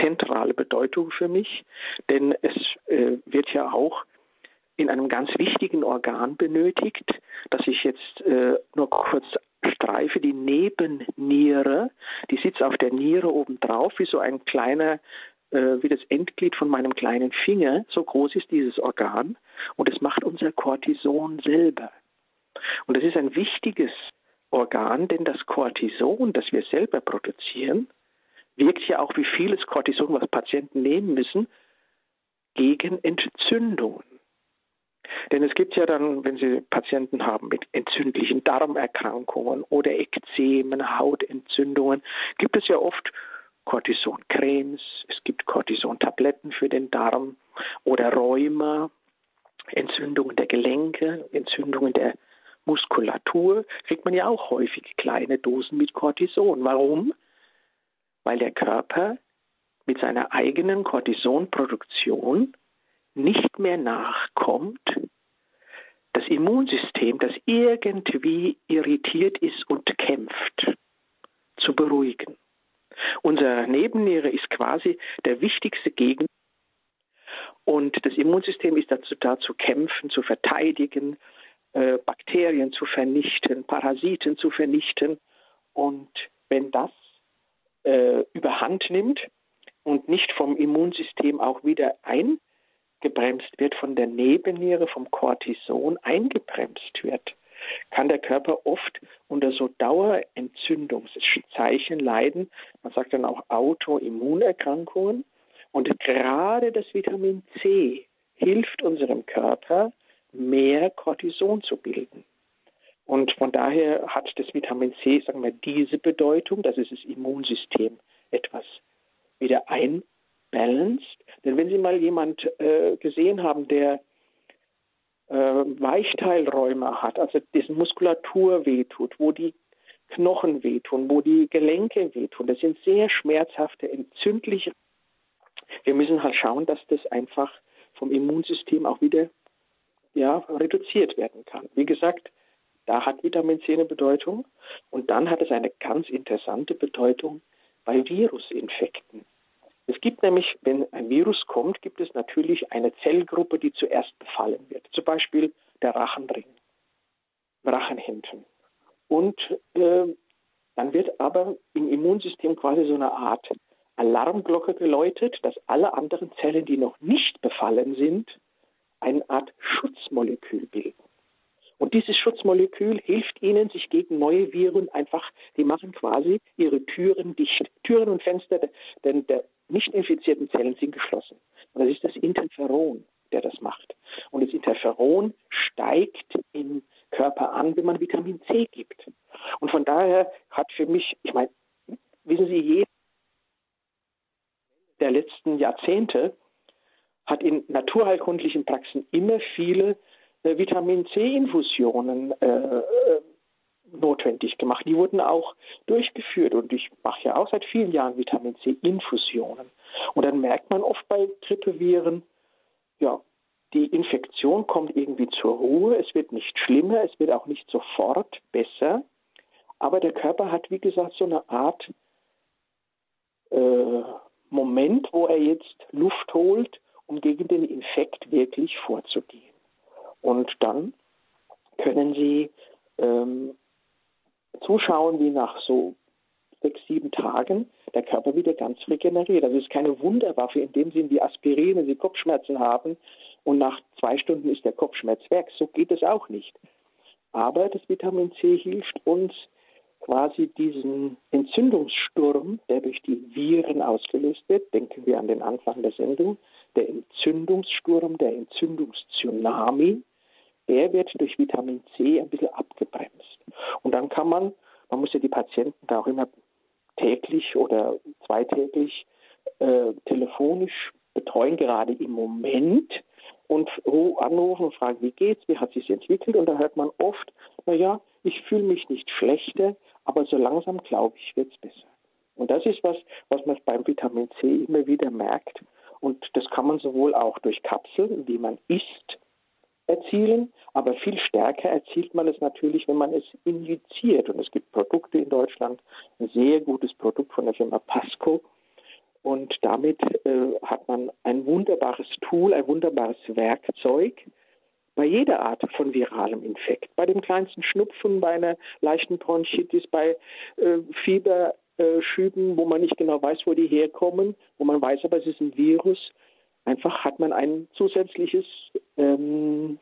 zentrale Bedeutung für mich, denn es äh, wird ja auch in einem ganz wichtigen Organ benötigt, das ich jetzt äh, nur kurz streife, die Nebenniere. Die sitzt auf der Niere obendrauf, wie so ein kleiner, äh, wie das Endglied von meinem kleinen Finger. So groß ist dieses Organ. Und es macht unser Cortison selber. Und das ist ein wichtiges Organ, denn das Cortison, das wir selber produzieren, wirkt ja auch wie vieles Cortison, was Patienten nehmen müssen, gegen Entzündungen. Denn es gibt ja dann, wenn Sie Patienten haben mit entzündlichen Darmerkrankungen oder Ekzemen, Hautentzündungen, gibt es ja oft Cortisoncremes, es gibt Cortisontabletten für den Darm oder Rheuma, Entzündungen der Gelenke, Entzündungen der Muskulatur, kriegt man ja auch häufig kleine Dosen mit Cortison. Warum? Weil der Körper mit seiner eigenen Cortisonproduktion nicht mehr nachkommt, das Immunsystem, das irgendwie irritiert ist und kämpft, zu beruhigen. Unser Nebenniere ist quasi der wichtigste Gegner und das Immunsystem ist dazu da zu kämpfen, zu verteidigen, äh, Bakterien zu vernichten, Parasiten zu vernichten. Und wenn das äh, überhand nimmt und nicht vom Immunsystem auch wieder eingebremst wird, von der Nebenniere, vom Cortison eingebremst wird, kann der Körper oft unter so Dauerentzündungszeichen leiden. Man sagt dann auch Autoimmunerkrankungen. Und gerade das Vitamin C hilft unserem Körper, mehr Cortison zu bilden. Und von daher hat das Vitamin C, sagen wir, diese Bedeutung, dass es das Immunsystem etwas wieder einbalanced. Denn wenn Sie mal jemand äh, gesehen haben, der äh, Weichteilräume hat, also dessen Muskulatur wehtut, wo die Knochen wehtun, wo die Gelenke wehtun, das sind sehr schmerzhafte, entzündliche. Wir müssen halt schauen, dass das einfach vom Immunsystem auch wieder ja, reduziert werden kann. Wie gesagt, da hat Vitamin C eine Bedeutung und dann hat es eine ganz interessante Bedeutung bei Virusinfekten. Es gibt nämlich, wenn ein Virus kommt, gibt es natürlich eine Zellgruppe, die zuerst befallen wird. Zum Beispiel der Rachenring, Rachenhänden. Und äh, dann wird aber im Immunsystem quasi so eine Art Alarmglocke geläutet, dass alle anderen Zellen, die noch nicht befallen sind, eine Art Schutzmolekül bilden. Und dieses Schutzmolekül hilft ihnen, sich gegen neue Viren einfach, die machen quasi ihre Türen dicht. Türen und Fenster der, der nicht infizierten Zellen sind geschlossen. Und das ist das Interferon, der das macht. Und das Interferon steigt im Körper an, wenn man Vitamin C gibt. Und von daher hat für mich, ich meine, wissen Sie, jeder der letzten Jahrzehnte hat in naturheilkundlichen Praxen immer viele äh, Vitamin C-Infusionen äh, äh, notwendig gemacht. Die wurden auch durchgeführt und ich mache ja auch seit vielen Jahren Vitamin C-Infusionen. Und dann merkt man oft bei Grippeviren, ja, die Infektion kommt irgendwie zur Ruhe, es wird nicht schlimmer, es wird auch nicht sofort besser, aber der Körper hat, wie gesagt, so eine Art äh, Moment, wo er jetzt Luft holt um gegen den Infekt wirklich vorzugehen. Und dann können Sie ähm, zuschauen, wie nach so sechs, sieben Tagen der Körper wieder ganz regeneriert. Das ist keine Wunderwaffe in dem Sinn wie Aspirin, wenn Sie Kopfschmerzen haben und nach zwei Stunden ist der Kopfschmerz weg. So geht es auch nicht. Aber das Vitamin C hilft uns quasi diesen Entzündungssturm, der durch die Viren ausgelöst wird, denken wir an den Anfang der Sendung, der Entzündungssturm, der Entzündungstsunami, der wird durch Vitamin C ein bisschen abgebremst. Und dann kann man, man muss ja die Patienten da auch immer täglich oder zweitäglich äh, telefonisch betreuen, gerade im Moment und anrufen und fragen, wie geht's, wie hat sich entwickelt und da hört man oft, naja, ich fühle mich nicht schlechter, aber so langsam glaube ich, wird's besser. Und das ist was, was man beim Vitamin C immer wieder merkt. Und das kann man sowohl auch durch Kapseln, wie man isst, erzielen, aber viel stärker erzielt man es natürlich, wenn man es injiziert. Und es gibt Produkte in Deutschland, ein sehr gutes Produkt von der Firma Pasco, Und damit äh, hat man ein wunderbares Tool, ein wunderbares Werkzeug bei jeder Art von viralem Infekt. Bei dem kleinsten Schnupfen, bei einer leichten Bronchitis, bei äh, Fieberschüben, wo man nicht genau weiß, wo die herkommen, wo man weiß, aber es ist ein Virus. Einfach hat man ein zusätzliches, ähm,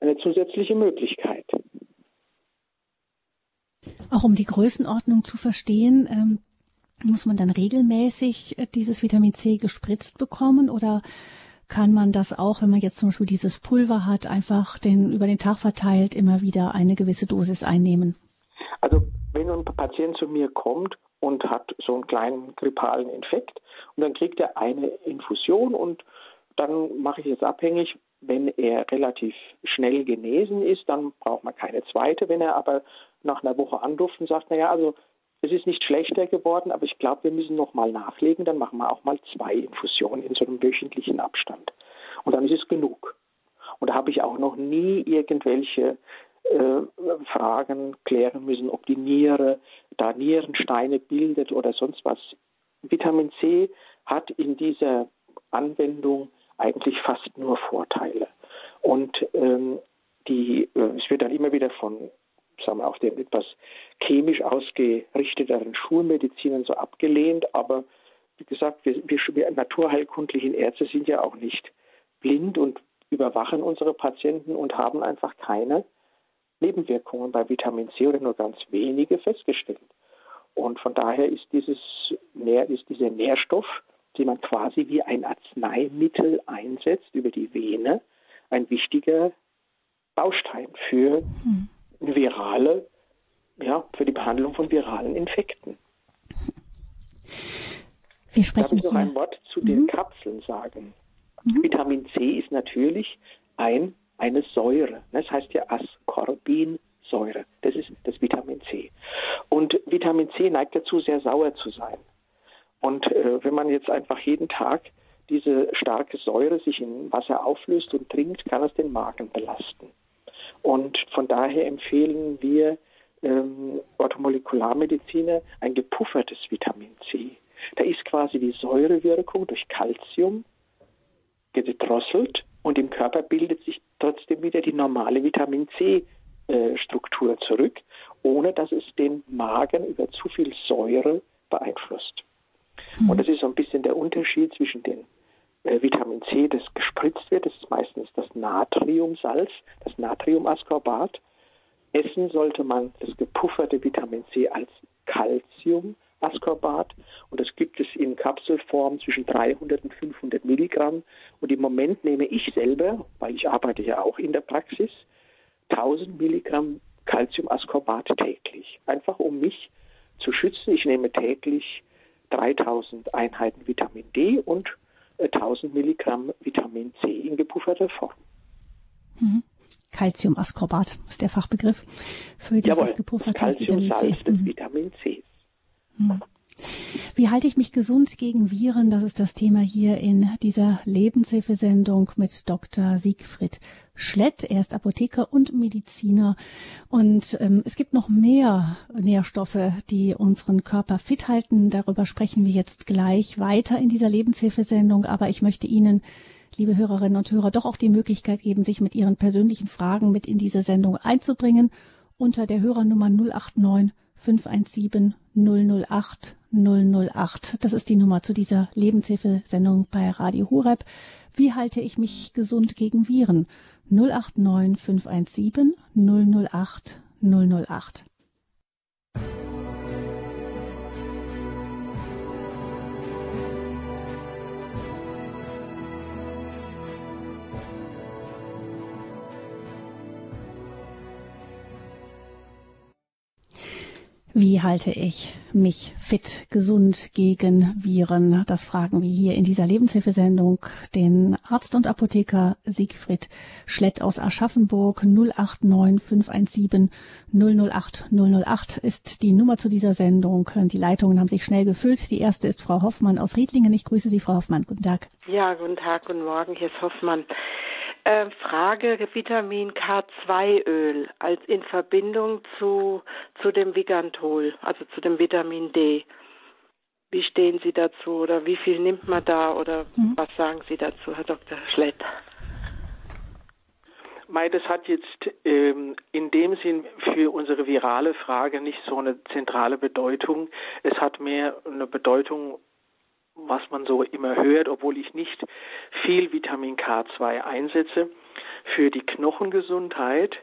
eine zusätzliche Möglichkeit. Auch um die Größenordnung zu verstehen, ähm, muss man dann regelmäßig äh, dieses Vitamin C gespritzt bekommen oder kann man das auch, wenn man jetzt zum Beispiel dieses Pulver hat, einfach den, über den Tag verteilt immer wieder eine gewisse Dosis einnehmen? Also wenn ein Patient zu mir kommt und hat so einen kleinen grippalen Infekt und dann kriegt er eine Infusion und dann mache ich es abhängig, wenn er relativ schnell genesen ist, dann braucht man keine zweite. Wenn er aber nach einer Woche anruft und sagt, naja, also es ist nicht schlechter geworden, aber ich glaube, wir müssen noch mal nachlegen. Dann machen wir auch mal zwei Infusionen in so einem wöchentlichen Abstand. Und dann ist es genug. Und da habe ich auch noch nie irgendwelche Fragen klären müssen, ob die Niere da Nierensteine bildet oder sonst was. Vitamin C hat in dieser Anwendung eigentlich fast nur Vorteile. Und ähm, die, äh, es wird dann immer wieder von sagen wir, auf den etwas chemisch ausgerichteten Schulmedizinern so abgelehnt. Aber wie gesagt, wir, wir naturheilkundlichen Ärzte sind ja auch nicht blind und überwachen unsere Patienten und haben einfach keine Nebenwirkungen bei Vitamin C oder nur ganz wenige festgestellt. Und von daher ist dieses ist dieser Nährstoff, den man quasi wie ein Arzneimittel einsetzt über die Vene, ein wichtiger Baustein für hm virale, ja, für die Behandlung von viralen Infekten. Wir sprechen Darf ich noch ein Wort zu mhm. den Kapseln sagen? Mhm. Vitamin C ist natürlich ein, eine Säure. Das heißt ja Ascorbinsäure. Das ist das Vitamin C. Und Vitamin C neigt dazu, sehr sauer zu sein. Und äh, wenn man jetzt einfach jeden Tag diese starke Säure sich in Wasser auflöst und trinkt, kann es den Magen belasten. Und von daher empfehlen wir ähm, Orthomolekularmediziner ein gepuffertes Vitamin C. Da ist quasi die Säurewirkung durch Calcium gedrosselt und im Körper bildet sich trotzdem wieder die normale Vitamin C äh, Struktur zurück, ohne dass es den Magen über zu viel Säure beeinflusst. Mhm. Und das ist so ein bisschen der Unterschied zwischen den äh, Vitamin C, das gespritzt wird. Das ist meistens das Natriumsalz, das Natriumascorbat. Essen sollte man das gepufferte Vitamin C als Calciumascorbat und das gibt es in Kapselform zwischen 300 und 500 Milligramm. Und im Moment nehme ich selber, weil ich arbeite ja auch in der Praxis, 1000 Milligramm Calciumascorbat täglich. Einfach um mich zu schützen. Ich nehme täglich 3000 Einheiten Vitamin D und 1000 Milligramm Vitamin C in gepufferter Form. Mhm. Calciumascorbat ist der Fachbegriff für dieses Jawohl, gepufferte Vitamin C. mhm. Vitamin C. Mhm. Wie halte ich mich gesund gegen Viren? Das ist das Thema hier in dieser Lebenshilfesendung mit Dr. Siegfried Schlett. Er ist Apotheker und Mediziner. Und ähm, es gibt noch mehr Nährstoffe, die unseren Körper fit halten. Darüber sprechen wir jetzt gleich weiter in dieser Lebenshilfesendung. Aber ich möchte Ihnen liebe Hörerinnen und Hörer, doch auch die Möglichkeit geben, sich mit Ihren persönlichen Fragen mit in diese Sendung einzubringen unter der Hörernummer 089 517 008 008. Das ist die Nummer zu dieser Lebenshilfesendung bei Radio Horeb. Wie halte ich mich gesund gegen Viren? 089 517 008 008. Wie halte ich mich fit, gesund gegen Viren? Das fragen wir hier in dieser Lebenshilfesendung den Arzt und Apotheker Siegfried Schlett aus Aschaffenburg 089 517 008 008 ist die Nummer zu dieser Sendung. Die Leitungen haben sich schnell gefüllt. Die erste ist Frau Hoffmann aus Riedlingen. Ich grüße Sie, Frau Hoffmann. Guten Tag. Ja, guten Tag, guten Morgen. Hier ist Hoffmann. Äh, Frage Vitamin K2-Öl als in Verbindung zu, zu dem Vigantol, also zu dem Vitamin D. wie stehen Sie dazu oder wie viel nimmt man da oder mhm. was sagen Sie dazu, Herr Dr. Schlett? Mei, das hat jetzt ähm, in dem Sinn für unsere virale Frage nicht so eine zentrale Bedeutung. Es hat mehr eine Bedeutung, was man so immer hört, obwohl ich nicht viel Vitamin K2 einsetze, für die Knochengesundheit.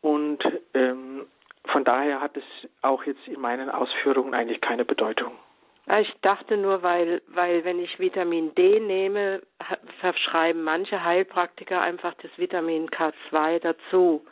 Und ähm, von daher hat es auch jetzt in meinen Ausführungen eigentlich keine Bedeutung. Ich dachte nur, weil, weil wenn ich Vitamin D nehme, verschreiben manche Heilpraktiker einfach das Vitamin K2 dazu,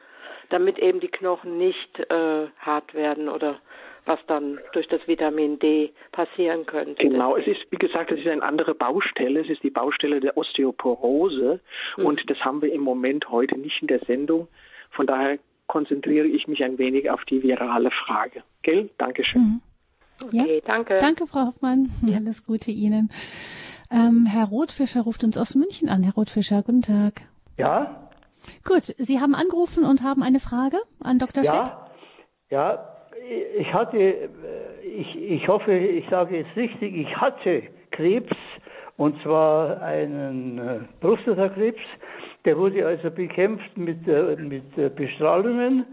damit eben die Knochen nicht äh, hart werden oder was dann durch das Vitamin D passieren könnte. Genau, es ist, wie gesagt, es ist eine andere Baustelle. Es ist die Baustelle der Osteoporose hm. und das haben wir im Moment heute nicht in der Sendung. Von daher konzentriere ich mich ein wenig auf die virale Frage. Gell? Dankeschön. Mhm. Okay, ja? danke. Danke, Frau Hoffmann. Ja. Alles Gute Ihnen. Ähm, Herr Rotfischer ruft uns aus München an. Herr Rotfischer, guten Tag. Ja. Gut, Sie haben angerufen und haben eine Frage an Dr. Ja. Stett? Ja, ich hatte, äh, ich, ich hoffe, ich sage jetzt richtig, ich hatte Krebs und zwar einen äh, Prostatakrebs. Der wurde also bekämpft mit, äh, mit Bestrahlungen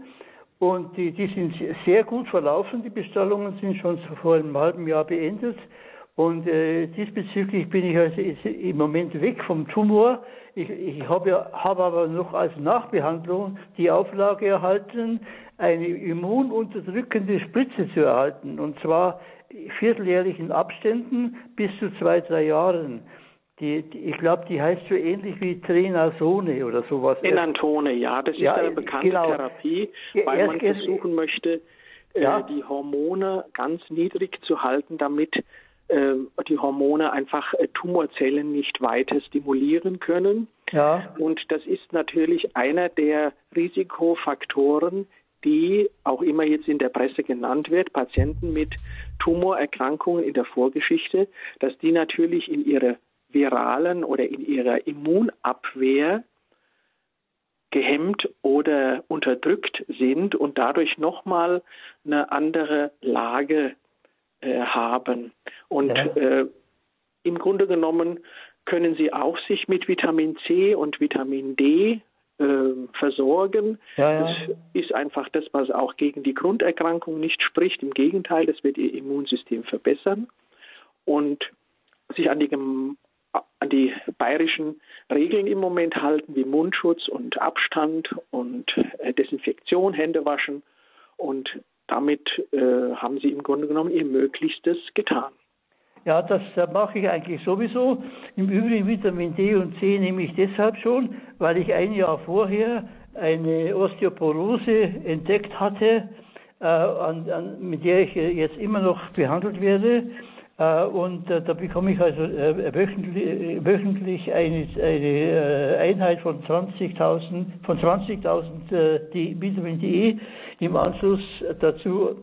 und die, die sind sehr gut verlaufen. Die Bestrahlungen sind schon vor einem halben Jahr beendet. Und äh, diesbezüglich bin ich also im Moment weg vom Tumor. Ich, ich habe hab aber noch als Nachbehandlung die Auflage erhalten, eine immununterdrückende Spritze zu erhalten. Und zwar vierteljährlichen Abständen bis zu zwei, drei Jahren. Die, die, ich glaube, die heißt so ähnlich wie Trenasone oder sowas. Enantone, ja, das ist ja, eine bekannte genau. Therapie, weil Erst, man versuchen möchte, äh, ja. die Hormone ganz niedrig zu halten, damit äh, die Hormone einfach äh, Tumorzellen nicht weiter stimulieren können. Ja. Und das ist natürlich einer der Risikofaktoren, die auch immer jetzt in der Presse genannt wird, Patienten mit Tumorerkrankungen in der Vorgeschichte, dass die natürlich in ihrer viralen oder in ihrer Immunabwehr gehemmt oder unterdrückt sind und dadurch nochmal eine andere Lage äh, haben. Und ja. äh, im Grunde genommen können sie auch sich mit Vitamin C und Vitamin D versorgen. Ja, ja. Das ist einfach das, was auch gegen die Grunderkrankung nicht spricht. Im Gegenteil, das wird ihr Immunsystem verbessern. Und sich an die an die bayerischen Regeln im Moment halten, wie Mundschutz und Abstand und äh, Desinfektion, Hände waschen. Und damit äh, haben sie im Grunde genommen ihr Möglichstes getan. Ja, das mache ich eigentlich sowieso. Im Übrigen Vitamin D und C nehme ich deshalb schon, weil ich ein Jahr vorher eine Osteoporose entdeckt hatte, äh, an, an, mit der ich jetzt immer noch behandelt werde. Äh, und äh, da bekomme ich also äh, wöchentlich, wöchentlich eine, eine Einheit von 20.000 von 20.000 die Vitamin D im Anschluss dazu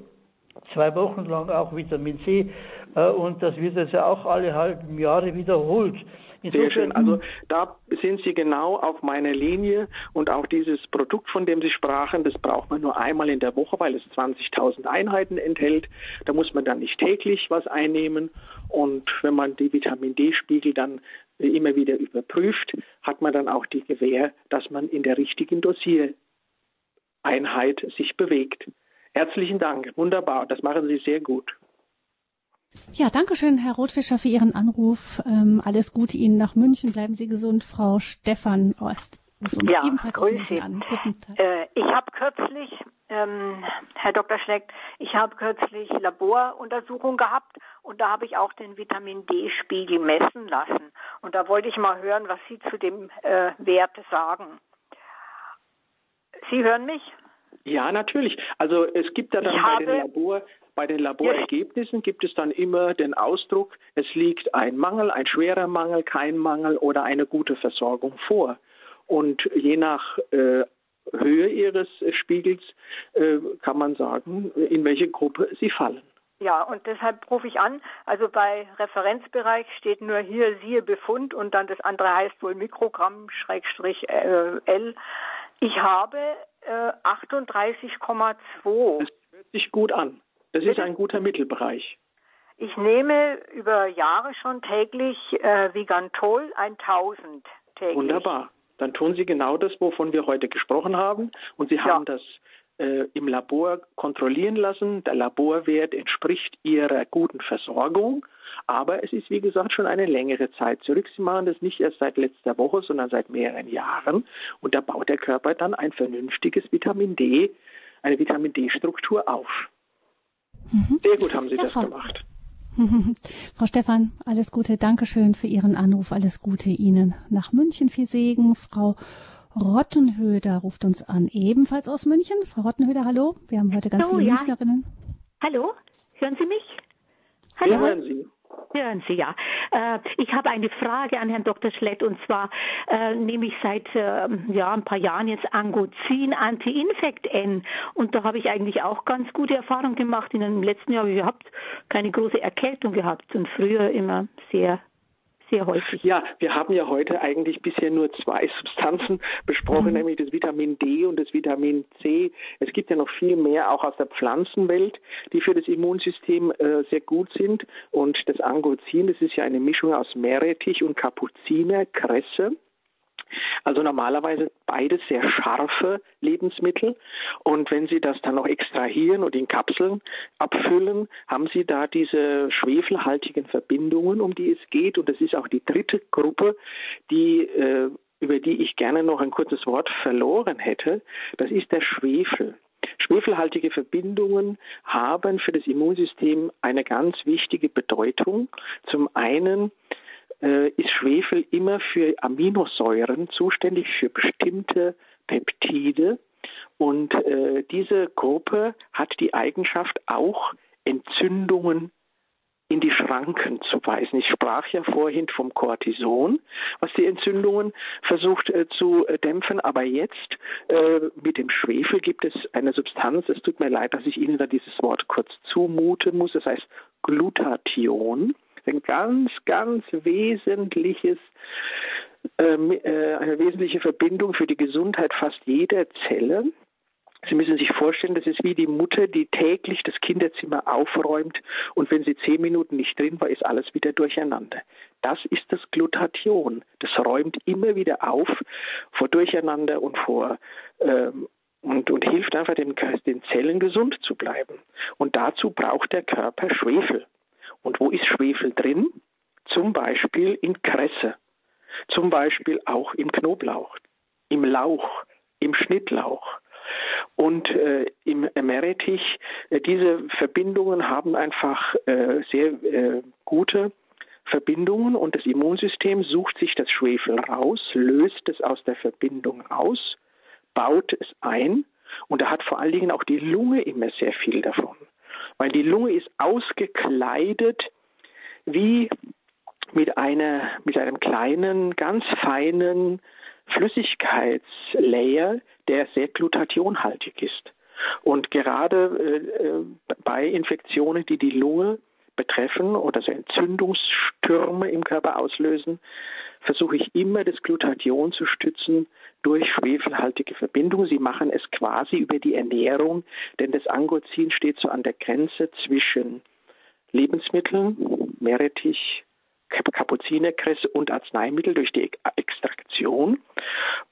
zwei Wochen lang auch Vitamin C und das wird also auch alle halben Jahre wiederholt. Sehr schön. Also da sind Sie genau auf meiner Linie und auch dieses Produkt, von dem Sie sprachen, das braucht man nur einmal in der Woche, weil es 20.000 Einheiten enthält. Da muss man dann nicht täglich was einnehmen und wenn man die Vitamin D-Spiegel dann immer wieder überprüft, hat man dann auch die Gewähr, dass man in der richtigen Dosiereinheit sich bewegt. Herzlichen Dank. Wunderbar. Das machen Sie sehr gut. Ja, danke schön, Herr Rotfischer, für Ihren Anruf. Ähm, alles Gute Ihnen nach München. Bleiben Sie gesund, Frau Stefan Ost. Ja, grüße an. Äh, ich habe kürzlich, ähm, Herr Dr. Schleck, ich habe kürzlich Laboruntersuchungen gehabt und da habe ich auch den Vitamin D-Spiegel messen lassen. Und da wollte ich mal hören, was Sie zu dem äh, Wert sagen. Sie hören mich? Ja, natürlich. Also es gibt ja dann ich bei den Labor bei den Laborergebnissen gibt es dann immer den Ausdruck, es liegt ein Mangel, ein schwerer Mangel, kein Mangel oder eine gute Versorgung vor. Und je nach äh, Höhe ihres Spiegels äh, kann man sagen, in welche Gruppe sie fallen. Ja, und deshalb rufe ich an. Also bei Referenzbereich steht nur hier siehe Befund und dann das andere heißt wohl Mikrogramm Schrägstrich äh, L. Ich habe äh, 38,2. Das hört sich gut an. Das ist ein guter Mittelbereich. Ich nehme über Jahre schon täglich äh, Vigantol 1000 täglich. Wunderbar. Dann tun Sie genau das, wovon wir heute gesprochen haben. Und Sie haben ja. das äh, im Labor kontrollieren lassen. Der Laborwert entspricht Ihrer guten Versorgung. Aber es ist, wie gesagt, schon eine längere Zeit zurück. Sie machen das nicht erst seit letzter Woche, sondern seit mehreren Jahren. Und da baut der Körper dann ein vernünftiges Vitamin D, eine Vitamin D-Struktur auf. Mhm. Sehr gut haben Sie ja, das [laughs] Frau. gemacht. Frau Stefan, alles Gute. Dankeschön für Ihren Anruf. Alles Gute Ihnen nach München. Viel Segen. Frau Rottenhöder ruft uns an, ebenfalls aus München. Frau Rottenhöder, hallo. Wir haben heute ganz so, viele ja. Münchnerinnen. Hallo, hören Sie mich? Hallo. Wir hören Sie. Hören Sie ja. Äh, ich habe eine Frage an Herrn Dr. Schlett und zwar äh, nehme ich seit äh, ja, ein paar Jahren jetzt Angozin Anti-Infekt N und da habe ich eigentlich auch ganz gute Erfahrungen gemacht. In den letzten Jahren habe ich überhaupt keine große Erkältung gehabt und früher immer sehr sehr häufig. Ja, wir haben ja heute eigentlich bisher nur zwei Substanzen besprochen, mhm. nämlich das Vitamin D und das Vitamin C. Es gibt ja noch viel mehr auch aus der Pflanzenwelt, die für das Immunsystem äh, sehr gut sind. Und das Angozin, das ist ja eine Mischung aus Meerrettich und Kapuzinerkresse. Also normalerweise beides sehr scharfe Lebensmittel. Und wenn Sie das dann noch extrahieren und in Kapseln abfüllen, haben Sie da diese schwefelhaltigen Verbindungen, um die es geht. Und das ist auch die dritte Gruppe, die äh, über die ich gerne noch ein kurzes Wort verloren hätte. Das ist der Schwefel. Schwefelhaltige Verbindungen haben für das Immunsystem eine ganz wichtige Bedeutung. Zum einen äh, ist Schwefel immer für Aminosäuren zuständig, für bestimmte Peptide. Und äh, diese Gruppe hat die Eigenschaft, auch Entzündungen in die Schranken zu weisen. Ich sprach ja vorhin vom Cortison, was die Entzündungen versucht äh, zu dämpfen, aber jetzt äh, mit dem Schwefel gibt es eine Substanz, es tut mir leid, dass ich Ihnen da dieses Wort kurz zumuten muss, das heißt Glutathion ein ganz, ganz wesentliches ähm, äh, eine wesentliche Verbindung für die Gesundheit fast jeder Zelle. Sie müssen sich vorstellen, das ist wie die Mutter, die täglich das Kinderzimmer aufräumt und wenn sie zehn Minuten nicht drin war, ist alles wieder durcheinander. Das ist das Glutathion. Das räumt immer wieder auf vor Durcheinander und vor ähm, und, und hilft einfach den, den Zellen gesund zu bleiben. Und dazu braucht der Körper Schwefel. Und wo ist Schwefel drin? Zum Beispiel in Kresse, zum Beispiel auch im Knoblauch, im Lauch, im Schnittlauch. Und äh, im Meerrettich, äh, diese Verbindungen haben einfach äh, sehr äh, gute Verbindungen und das Immunsystem sucht sich das Schwefel raus, löst es aus der Verbindung aus, baut es ein und da hat vor allen Dingen auch die Lunge immer sehr viel davon weil die Lunge ist ausgekleidet wie mit einer, mit einem kleinen, ganz feinen Flüssigkeitslayer, der sehr glutathionhaltig ist. Und gerade äh, äh, bei Infektionen, die die Lunge betreffen oder so Entzündungsstürme im Körper auslösen, versuche ich immer das Glutathion zu stützen durch schwefelhaltige Verbindungen. Sie machen es quasi über die Ernährung, denn das Angozin steht so an der Grenze zwischen Lebensmitteln, Meerrettich, Kapuzinerkresse und Arzneimittel durch die Extraktion.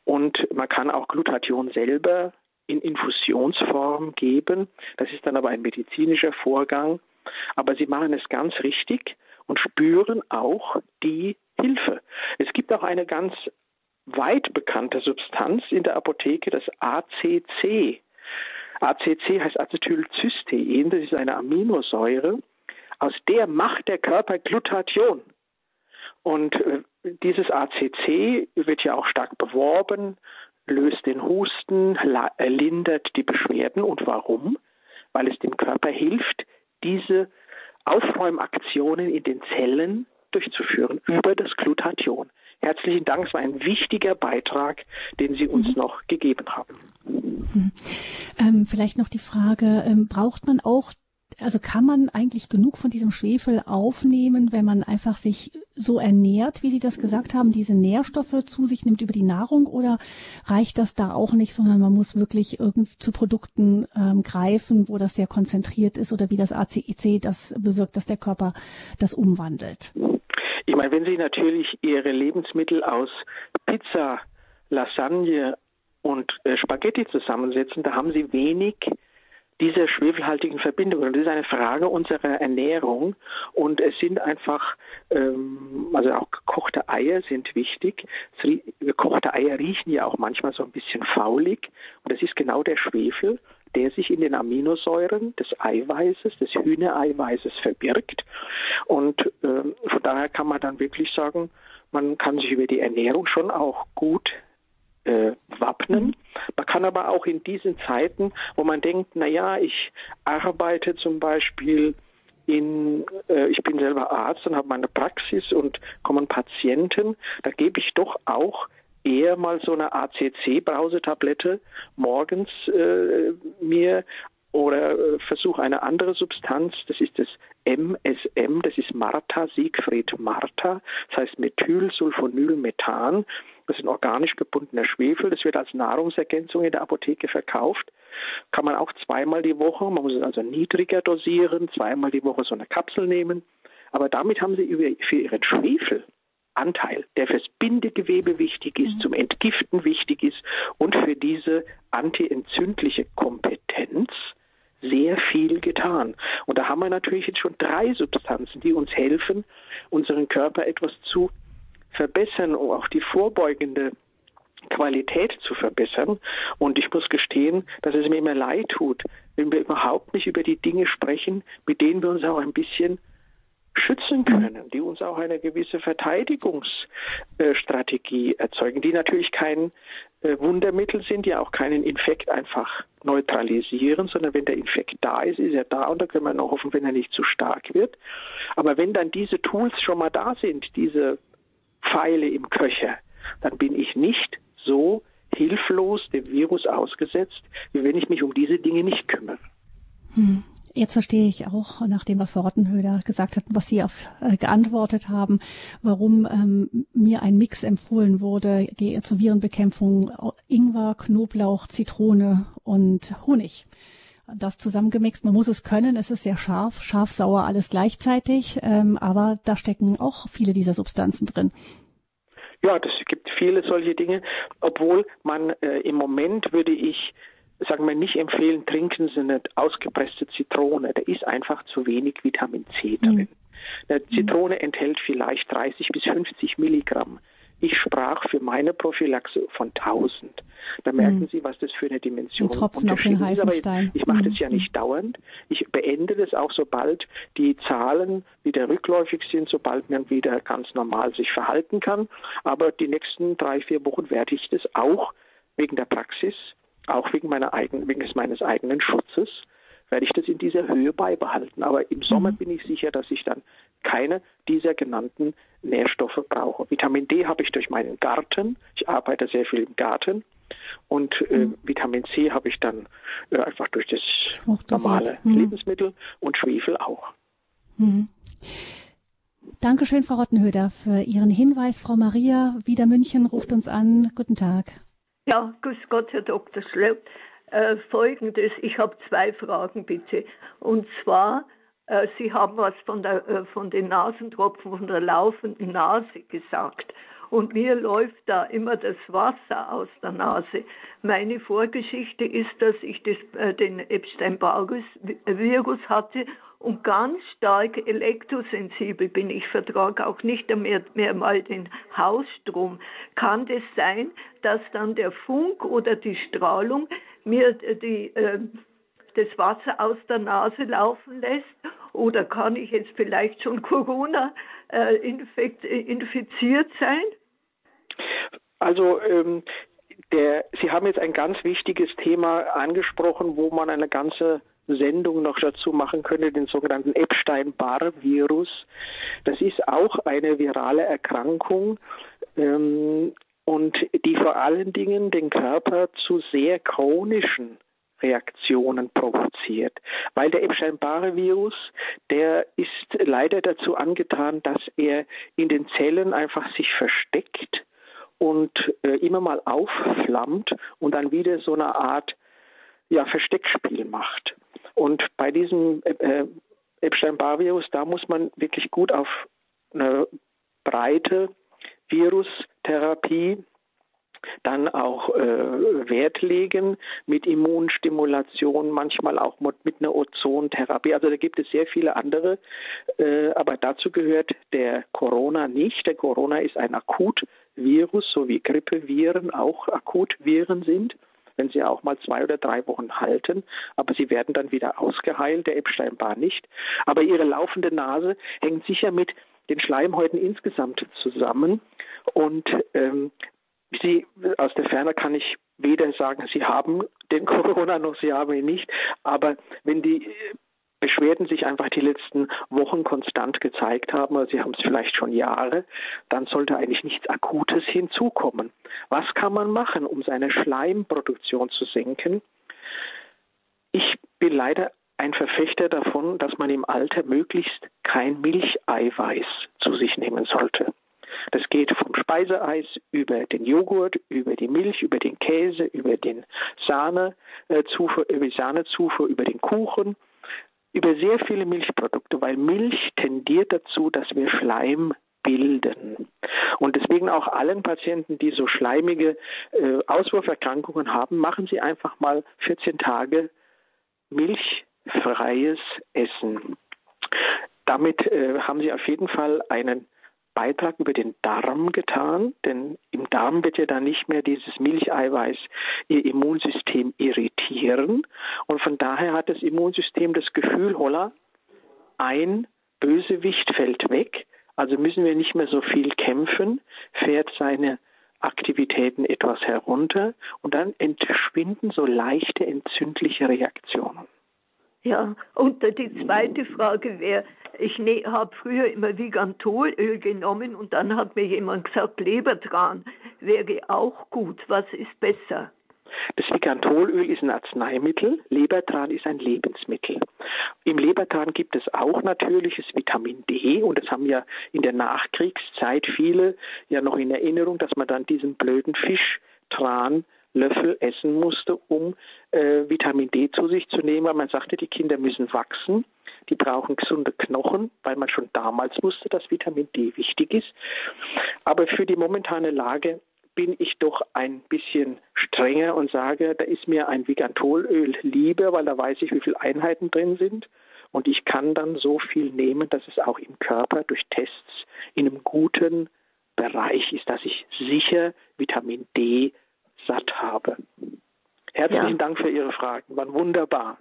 Und man kann auch Glutathion selber in Infusionsform geben. Das ist dann aber ein medizinischer Vorgang. Aber sie machen es ganz richtig und spüren auch die Hilfe. Es gibt auch eine ganz weit bekannte Substanz in der Apotheke, das ACC. ACC heißt Acetylcystein, das ist eine Aminosäure, aus der macht der Körper Glutathion. Und äh, dieses ACC wird ja auch stark beworben, löst den Husten, lindert die Beschwerden. Und warum? Weil es dem Körper hilft, diese Aufräumaktionen in den Zellen durchzuführen über das Glutathion. Herzlichen Dank, es war ein wichtiger Beitrag, den Sie uns mhm. noch gegeben haben. Mhm. Ähm, vielleicht noch die Frage, ähm, braucht man auch also kann man eigentlich genug von diesem Schwefel aufnehmen, wenn man einfach sich so ernährt, wie Sie das gesagt haben, diese Nährstoffe zu sich nimmt über die Nahrung oder reicht das da auch nicht, sondern man muss wirklich irgendwie zu Produkten ähm, greifen, wo das sehr konzentriert ist oder wie das ACEC das bewirkt, dass der Körper das umwandelt? Ich meine, wenn Sie natürlich Ihre Lebensmittel aus Pizza, Lasagne und äh, Spaghetti zusammensetzen, da haben Sie wenig dieser schwefelhaltigen Verbindungen. Das ist eine Frage unserer Ernährung und es sind einfach, ähm, also auch gekochte Eier sind wichtig. Gekochte Eier riechen ja auch manchmal so ein bisschen faulig und das ist genau der Schwefel, der sich in den Aminosäuren des Eiweißes, des Hühnereiweißes verbirgt. Und ähm, von daher kann man dann wirklich sagen, man kann sich über die Ernährung schon auch gut äh, wappnen. Man kann aber auch in diesen Zeiten, wo man denkt, na ja, ich arbeite zum Beispiel in, äh, ich bin selber Arzt und habe meine Praxis und kommen Patienten, da gebe ich doch auch eher mal so eine ACC-Brausetablette morgens äh, mir oder äh, versuche eine andere Substanz, das ist das MSM, das ist Martha, Siegfried Martha, das heißt Methylsulfonylmethan. Das ist ein organisch gebundener Schwefel. Das wird als Nahrungsergänzung in der Apotheke verkauft. Kann man auch zweimal die Woche, man muss es also niedriger dosieren, zweimal die Woche so eine Kapsel nehmen. Aber damit haben Sie für Ihren Schwefelanteil, der fürs Bindegewebe wichtig ist, mhm. zum Entgiften wichtig ist und für diese antientzündliche Kompetenz, sehr viel getan. Und da haben wir natürlich jetzt schon drei Substanzen, die uns helfen, unseren Körper etwas zu verbessern, um auch die vorbeugende Qualität zu verbessern. Und ich muss gestehen, dass es mir immer leid tut, wenn wir überhaupt nicht über die Dinge sprechen, mit denen wir uns auch ein bisschen schützen können, die uns auch eine gewisse Verteidigungsstrategie erzeugen, die natürlich kein äh, Wundermittel sind, die auch keinen Infekt einfach neutralisieren, sondern wenn der Infekt da ist, ist er da und da können wir noch hoffen, wenn er nicht zu stark wird. Aber wenn dann diese Tools schon mal da sind, diese Pfeile im Köcher, dann bin ich nicht so hilflos dem Virus ausgesetzt, wie wenn ich mich um diese Dinge nicht kümmere. Hm. Jetzt verstehe ich auch, nach dem, was Frau Rottenhöder gesagt hat, was Sie auf, äh, geantwortet haben, warum ähm, mir ein Mix empfohlen wurde die, zur Virenbekämpfung Ingwer, Knoblauch, Zitrone und Honig. Das zusammengemixt, man muss es können, es ist sehr scharf, scharf, sauer, alles gleichzeitig, ähm, aber da stecken auch viele dieser Substanzen drin. Ja, das gibt viele solche Dinge, obwohl man äh, im Moment würde ich sagen wir nicht empfehlen, trinken Sie eine ausgepresste Zitrone. Da ist einfach zu wenig Vitamin C drin. Mhm. Eine Zitrone enthält vielleicht 30 bis 50 Milligramm. Ich sprach für meine Prophylaxe von 1000. Da merken mhm. Sie, was das für eine Dimension ist. Tropfen auf den heißen Stein. Ich mache das ja nicht dauernd. Ich beende das auch, sobald die Zahlen wieder rückläufig sind, sobald man wieder ganz normal sich verhalten kann. Aber die nächsten drei, vier Wochen werde ich das auch wegen der Praxis auch wegen meiner eigenen, wegen meines eigenen Schutzes, werde ich das in dieser Höhe beibehalten. Aber im Sommer mhm. bin ich sicher, dass ich dann keine dieser genannten Nährstoffe brauche. Vitamin D habe ich durch meinen Garten. Ich arbeite sehr viel im Garten. Und äh, mhm. Vitamin C habe ich dann äh, einfach durch das normale mhm. Lebensmittel und Schwefel auch. Mhm. Dankeschön, Frau Rottenhöder, für Ihren Hinweis. Frau Maria Wieder München ruft uns an. Guten Tag. Ja, grüß Gott, Herr Dr. Schlöpp. Äh, Folgendes, ich habe zwei Fragen bitte. Und zwar, äh, Sie haben was von, der, äh, von den Nasentropfen, von der laufenden Nase gesagt. Und mir läuft da immer das Wasser aus der Nase. Meine Vorgeschichte ist, dass ich das, äh, den Epstein-Barr-Virus hatte und ganz stark elektrosensibel bin. Ich vertrage auch nicht mehr, mehr mal den Hausstrom. Kann das sein, dass dann der Funk oder die Strahlung mir die, äh, das Wasser aus der Nase laufen lässt? Oder kann ich jetzt vielleicht schon Corona äh, infekt, infiziert sein? Also ähm, der, Sie haben jetzt ein ganz wichtiges Thema angesprochen, wo man eine ganze Sendung noch dazu machen könnte, den sogenannten Epstein-Barr-Virus. Das ist auch eine virale Erkrankung ähm, und die vor allen Dingen den Körper zu sehr chronischen Reaktionen provoziert. Weil der Epstein-Barr-Virus, der ist leider dazu angetan, dass er in den Zellen einfach sich versteckt und äh, immer mal aufflammt und dann wieder so eine Art ja, Versteckspiel macht. Und bei diesem äh, äh Epstein-Barr-Virus, da muss man wirklich gut auf eine breite Virustherapie dann auch äh, Wert legen mit Immunstimulation, manchmal auch mit einer Ozontherapie. Also da gibt es sehr viele andere, äh, aber dazu gehört der Corona nicht. Der Corona ist ein Akutvirus, so wie Grippeviren auch Akutviren sind wenn sie auch mal zwei oder drei Wochen halten, aber sie werden dann wieder ausgeheilt, der Epstein-Barr nicht. Aber ihre laufende Nase hängt sicher mit den Schleimhäuten insgesamt zusammen und ähm, Sie aus der Ferne kann ich weder sagen, Sie haben den [laughs] Corona noch Sie haben ihn nicht. Aber wenn die Beschwerden sich einfach die letzten Wochen konstant gezeigt haben, oder Sie haben es vielleicht schon Jahre, dann sollte eigentlich nichts Akutes hinzukommen. Was kann man machen, um seine Schleimproduktion zu senken? Ich bin leider ein Verfechter davon, dass man im Alter möglichst kein Milcheiweiß zu sich nehmen sollte. Das geht vom Speiseeis über den Joghurt, über die Milch, über den Käse, über den Sahnezufuhr, über die Sahnezufuhr, über den Kuchen, über sehr viele Milchprodukte, weil Milch tendiert dazu, dass wir Schleim bilden. Und deswegen auch allen Patienten, die so schleimige äh, Auswurferkrankungen haben, machen Sie einfach mal 14 Tage milchfreies Essen. Damit äh, haben Sie auf jeden Fall einen Beitrag über den Darm getan, denn im Darm wird ja dann nicht mehr dieses Milcheiweiß ihr Immunsystem irritieren und von daher hat das Immunsystem das Gefühl, holla, ein Bösewicht fällt weg, also müssen wir nicht mehr so viel kämpfen, fährt seine Aktivitäten etwas herunter und dann entschwinden so leichte entzündliche Reaktionen. Ja, und die zweite Frage wäre, ich ne, habe früher immer Vigantolöl genommen und dann hat mir jemand gesagt, Lebertran wäre auch gut. Was ist besser? Das Vigantolöl ist ein Arzneimittel, Lebertran ist ein Lebensmittel. Im Lebertran gibt es auch natürliches Vitamin D und das haben ja in der Nachkriegszeit viele ja noch in Erinnerung, dass man dann diesen blöden Fischtran Löffel essen musste, um äh, Vitamin D zu sich zu nehmen, weil man sagte, die Kinder müssen wachsen die brauchen gesunde Knochen, weil man schon damals wusste, dass Vitamin D wichtig ist. Aber für die momentane Lage bin ich doch ein bisschen strenger und sage, da ist mir ein Vigantolöl lieber, weil da weiß ich, wie viele Einheiten drin sind. Und ich kann dann so viel nehmen, dass es auch im Körper durch Tests in einem guten Bereich ist, dass ich sicher Vitamin D satt habe. Herzlichen ja. Dank für Ihre Fragen, waren wunderbar.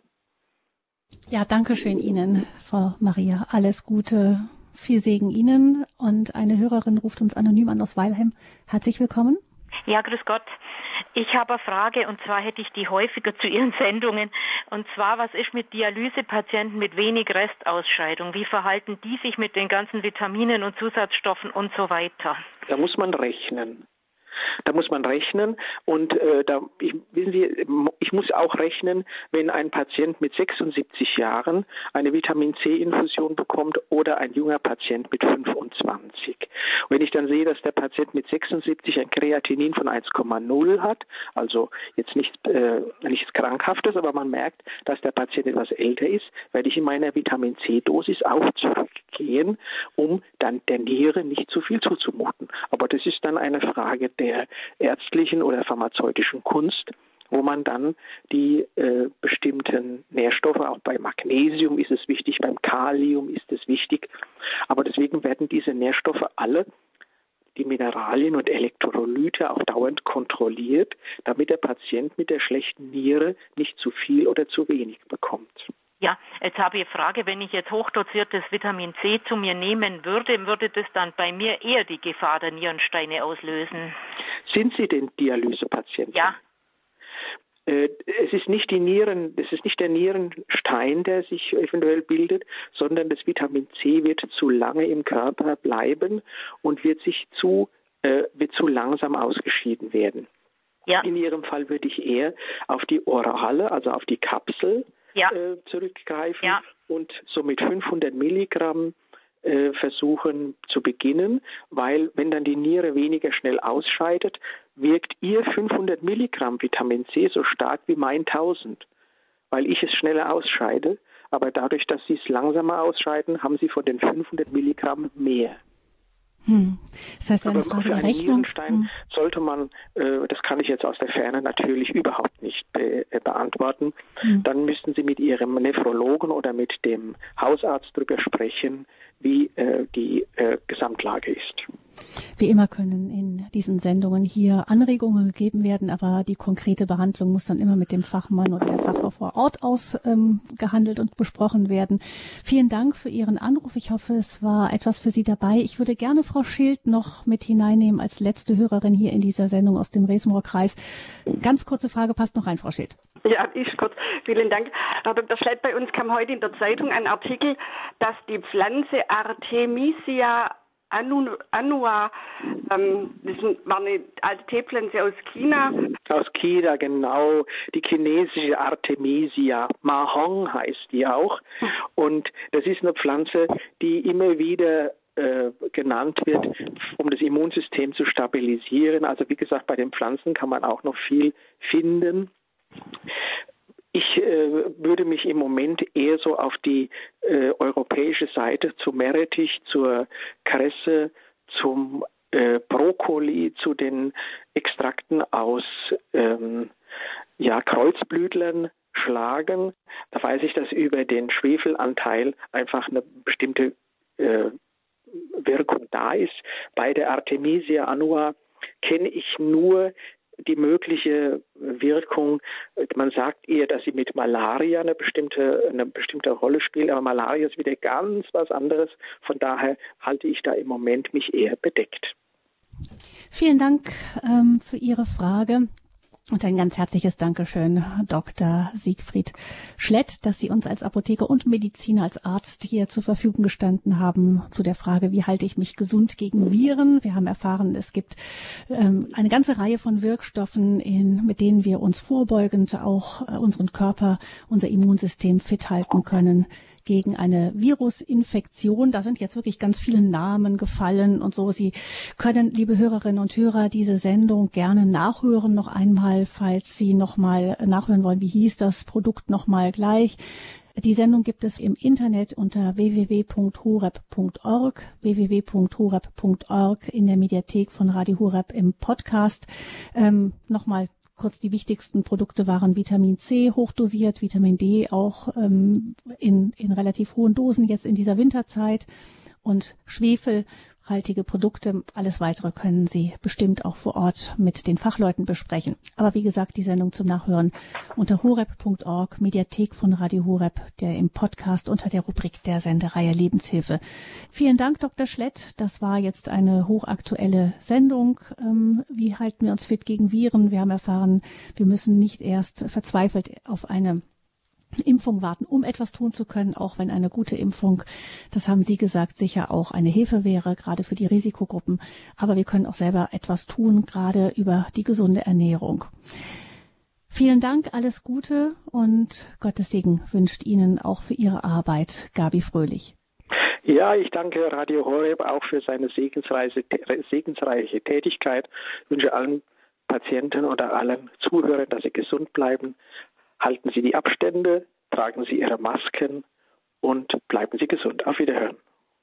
Ja, danke schön Ihnen, Frau Maria. Alles Gute, viel Segen Ihnen. Und eine Hörerin ruft uns anonym an aus Weilheim. Herzlich willkommen. Ja, grüß Gott. Ich habe eine Frage und zwar hätte ich die häufiger zu Ihren [laughs] Sendungen. Und zwar, was ist mit Dialysepatienten mit wenig Restausscheidung? Wie verhalten die sich mit den ganzen Vitaminen und Zusatzstoffen und so weiter? Da muss man rechnen. Da muss man rechnen und äh, da, ich, wissen Sie, ich muss auch rechnen, wenn ein Patient mit 76 Jahren eine Vitamin C-Infusion bekommt oder ein junger Patient mit 25. Wenn ich dann sehe, dass der Patient mit 76 ein Kreatinin von 1,0 hat, also jetzt nicht, äh, nichts Krankhaftes, aber man merkt, dass der Patient etwas älter ist, werde ich in meiner Vitamin C-Dosis auch zurückgehen, um dann der Niere nicht zu viel zuzumuten. Aber das ist dann eine Frage der der ärztlichen oder pharmazeutischen Kunst, wo man dann die äh, bestimmten Nährstoffe, auch bei Magnesium ist es wichtig, beim Kalium ist es wichtig, aber deswegen werden diese Nährstoffe alle die Mineralien und Elektrolyte auch dauernd kontrolliert, damit der Patient mit der schlechten Niere nicht zu viel oder zu wenig bekommt. Ja, jetzt habe ich eine Frage, wenn ich jetzt hochdosiertes Vitamin C zu mir nehmen würde, würde das dann bei mir eher die Gefahr der Nierensteine auslösen? Sind Sie denn Dialysepatient? Ja. Äh, es ist nicht die Nieren, es ist nicht der Nierenstein, der sich eventuell bildet, sondern das Vitamin C wird zu lange im Körper bleiben und wird sich zu, äh, wird zu langsam ausgeschieden werden. Ja. In Ihrem Fall würde ich eher auf die Orale, also auf die Kapsel ja. äh, zurückgreifen ja. und so mit 500 Milligramm äh, versuchen zu beginnen, weil wenn dann die Niere weniger schnell ausscheidet, wirkt ihr 500 Milligramm Vitamin C so stark wie mein 1000, weil ich es schneller ausscheide. Aber dadurch, dass sie es langsamer ausscheiden, haben sie von den 500 Milligramm mehr. Hm. Das heißt, eine Frage der Rechnung. Hm. sollte man, äh, das kann ich jetzt aus der Ferne natürlich überhaupt nicht be äh, beantworten, hm. dann müssten Sie mit Ihrem Nephrologen oder mit dem Hausarzt darüber sprechen, wie äh, die äh, Gesamtlage ist. Wie immer können in diesen Sendungen hier Anregungen gegeben werden, aber die konkrete Behandlung muss dann immer mit dem Fachmann oder der Fachfrau vor Ort ausgehandelt ähm, und besprochen werden. Vielen Dank für Ihren Anruf. Ich hoffe, es war etwas für Sie dabei. Ich würde gerne Frau Schild noch mit hineinnehmen als letzte Hörerin hier in dieser Sendung aus dem Resenrohr Kreis. Ganz kurze Frage, passt noch rein, Frau Schild. Ja, ich kurz. Vielen Dank. Herr Dr. Schlett, bei uns kam heute in der Zeitung ein Artikel, dass die Pflanze Artemisia Anua, ähm, das war eine alte Teepflanze aus China. Aus China, genau. Die chinesische Artemisia. Mahong heißt die auch. Und das ist eine Pflanze, die immer wieder äh, genannt wird, um das Immunsystem zu stabilisieren. Also wie gesagt, bei den Pflanzen kann man auch noch viel finden. Ich äh, würde mich im Moment eher so auf die äh, europäische Seite zu Meerrettich, zur Kresse, zum äh, Brokkoli, zu den Extrakten aus ähm, ja, Kreuzblütlern schlagen. Da weiß ich, dass über den Schwefelanteil einfach eine bestimmte äh, Wirkung da ist. Bei der Artemisia annua kenne ich nur die mögliche Wirkung, man sagt eher, dass sie mit Malaria eine bestimmte, eine bestimmte Rolle spielt, aber Malaria ist wieder ganz was anderes. Von daher halte ich da im Moment mich eher bedeckt. Vielen Dank ähm, für Ihre Frage. Und ein ganz herzliches Dankeschön, Dr. Siegfried Schlett, dass Sie uns als Apotheker und Mediziner, als Arzt hier zur Verfügung gestanden haben zu der Frage, wie halte ich mich gesund gegen Viren. Wir haben erfahren, es gibt ähm, eine ganze Reihe von Wirkstoffen, in, mit denen wir uns vorbeugend auch äh, unseren Körper, unser Immunsystem fit halten können gegen eine Virusinfektion. Da sind jetzt wirklich ganz viele Namen gefallen und so. Sie können, liebe Hörerinnen und Hörer, diese Sendung gerne nachhören noch einmal, falls Sie noch mal nachhören wollen, wie hieß das Produkt noch mal gleich. Die Sendung gibt es im Internet unter www.horeb.org, www.horeb.org in der Mediathek von Radio Horeb im Podcast. Ähm, Nochmal kurz die wichtigsten Produkte waren Vitamin C hochdosiert, Vitamin D auch ähm, in, in relativ hohen Dosen jetzt in dieser Winterzeit und schwefelhaltige Produkte. Alles weitere können Sie bestimmt auch vor Ort mit den Fachleuten besprechen. Aber wie gesagt, die Sendung zum Nachhören unter horeb.org, Mediathek von Radio Horeb, der im Podcast unter der Rubrik der Sendereihe Lebenshilfe. Vielen Dank, Dr. Schlett. Das war jetzt eine hochaktuelle Sendung. Ähm, wie halten wir uns fit gegen Viren? Wir haben erfahren, wir müssen nicht erst verzweifelt auf eine Impfung warten, um etwas tun zu können, auch wenn eine gute Impfung, das haben Sie gesagt, sicher auch eine Hilfe wäre, gerade für die Risikogruppen. Aber wir können auch selber etwas tun, gerade über die gesunde Ernährung. Vielen Dank, alles Gute und Gottes Segen wünscht Ihnen auch für Ihre Arbeit, Gabi Fröhlich. Ja, ich danke Radio Horeb auch für seine segensreiche, Tätigkeit. Ich wünsche allen Patienten oder allen Zuhörern, dass sie gesund bleiben, Halten Sie die Abstände, tragen Sie Ihre Masken und bleiben Sie gesund. Auf Wiederhören.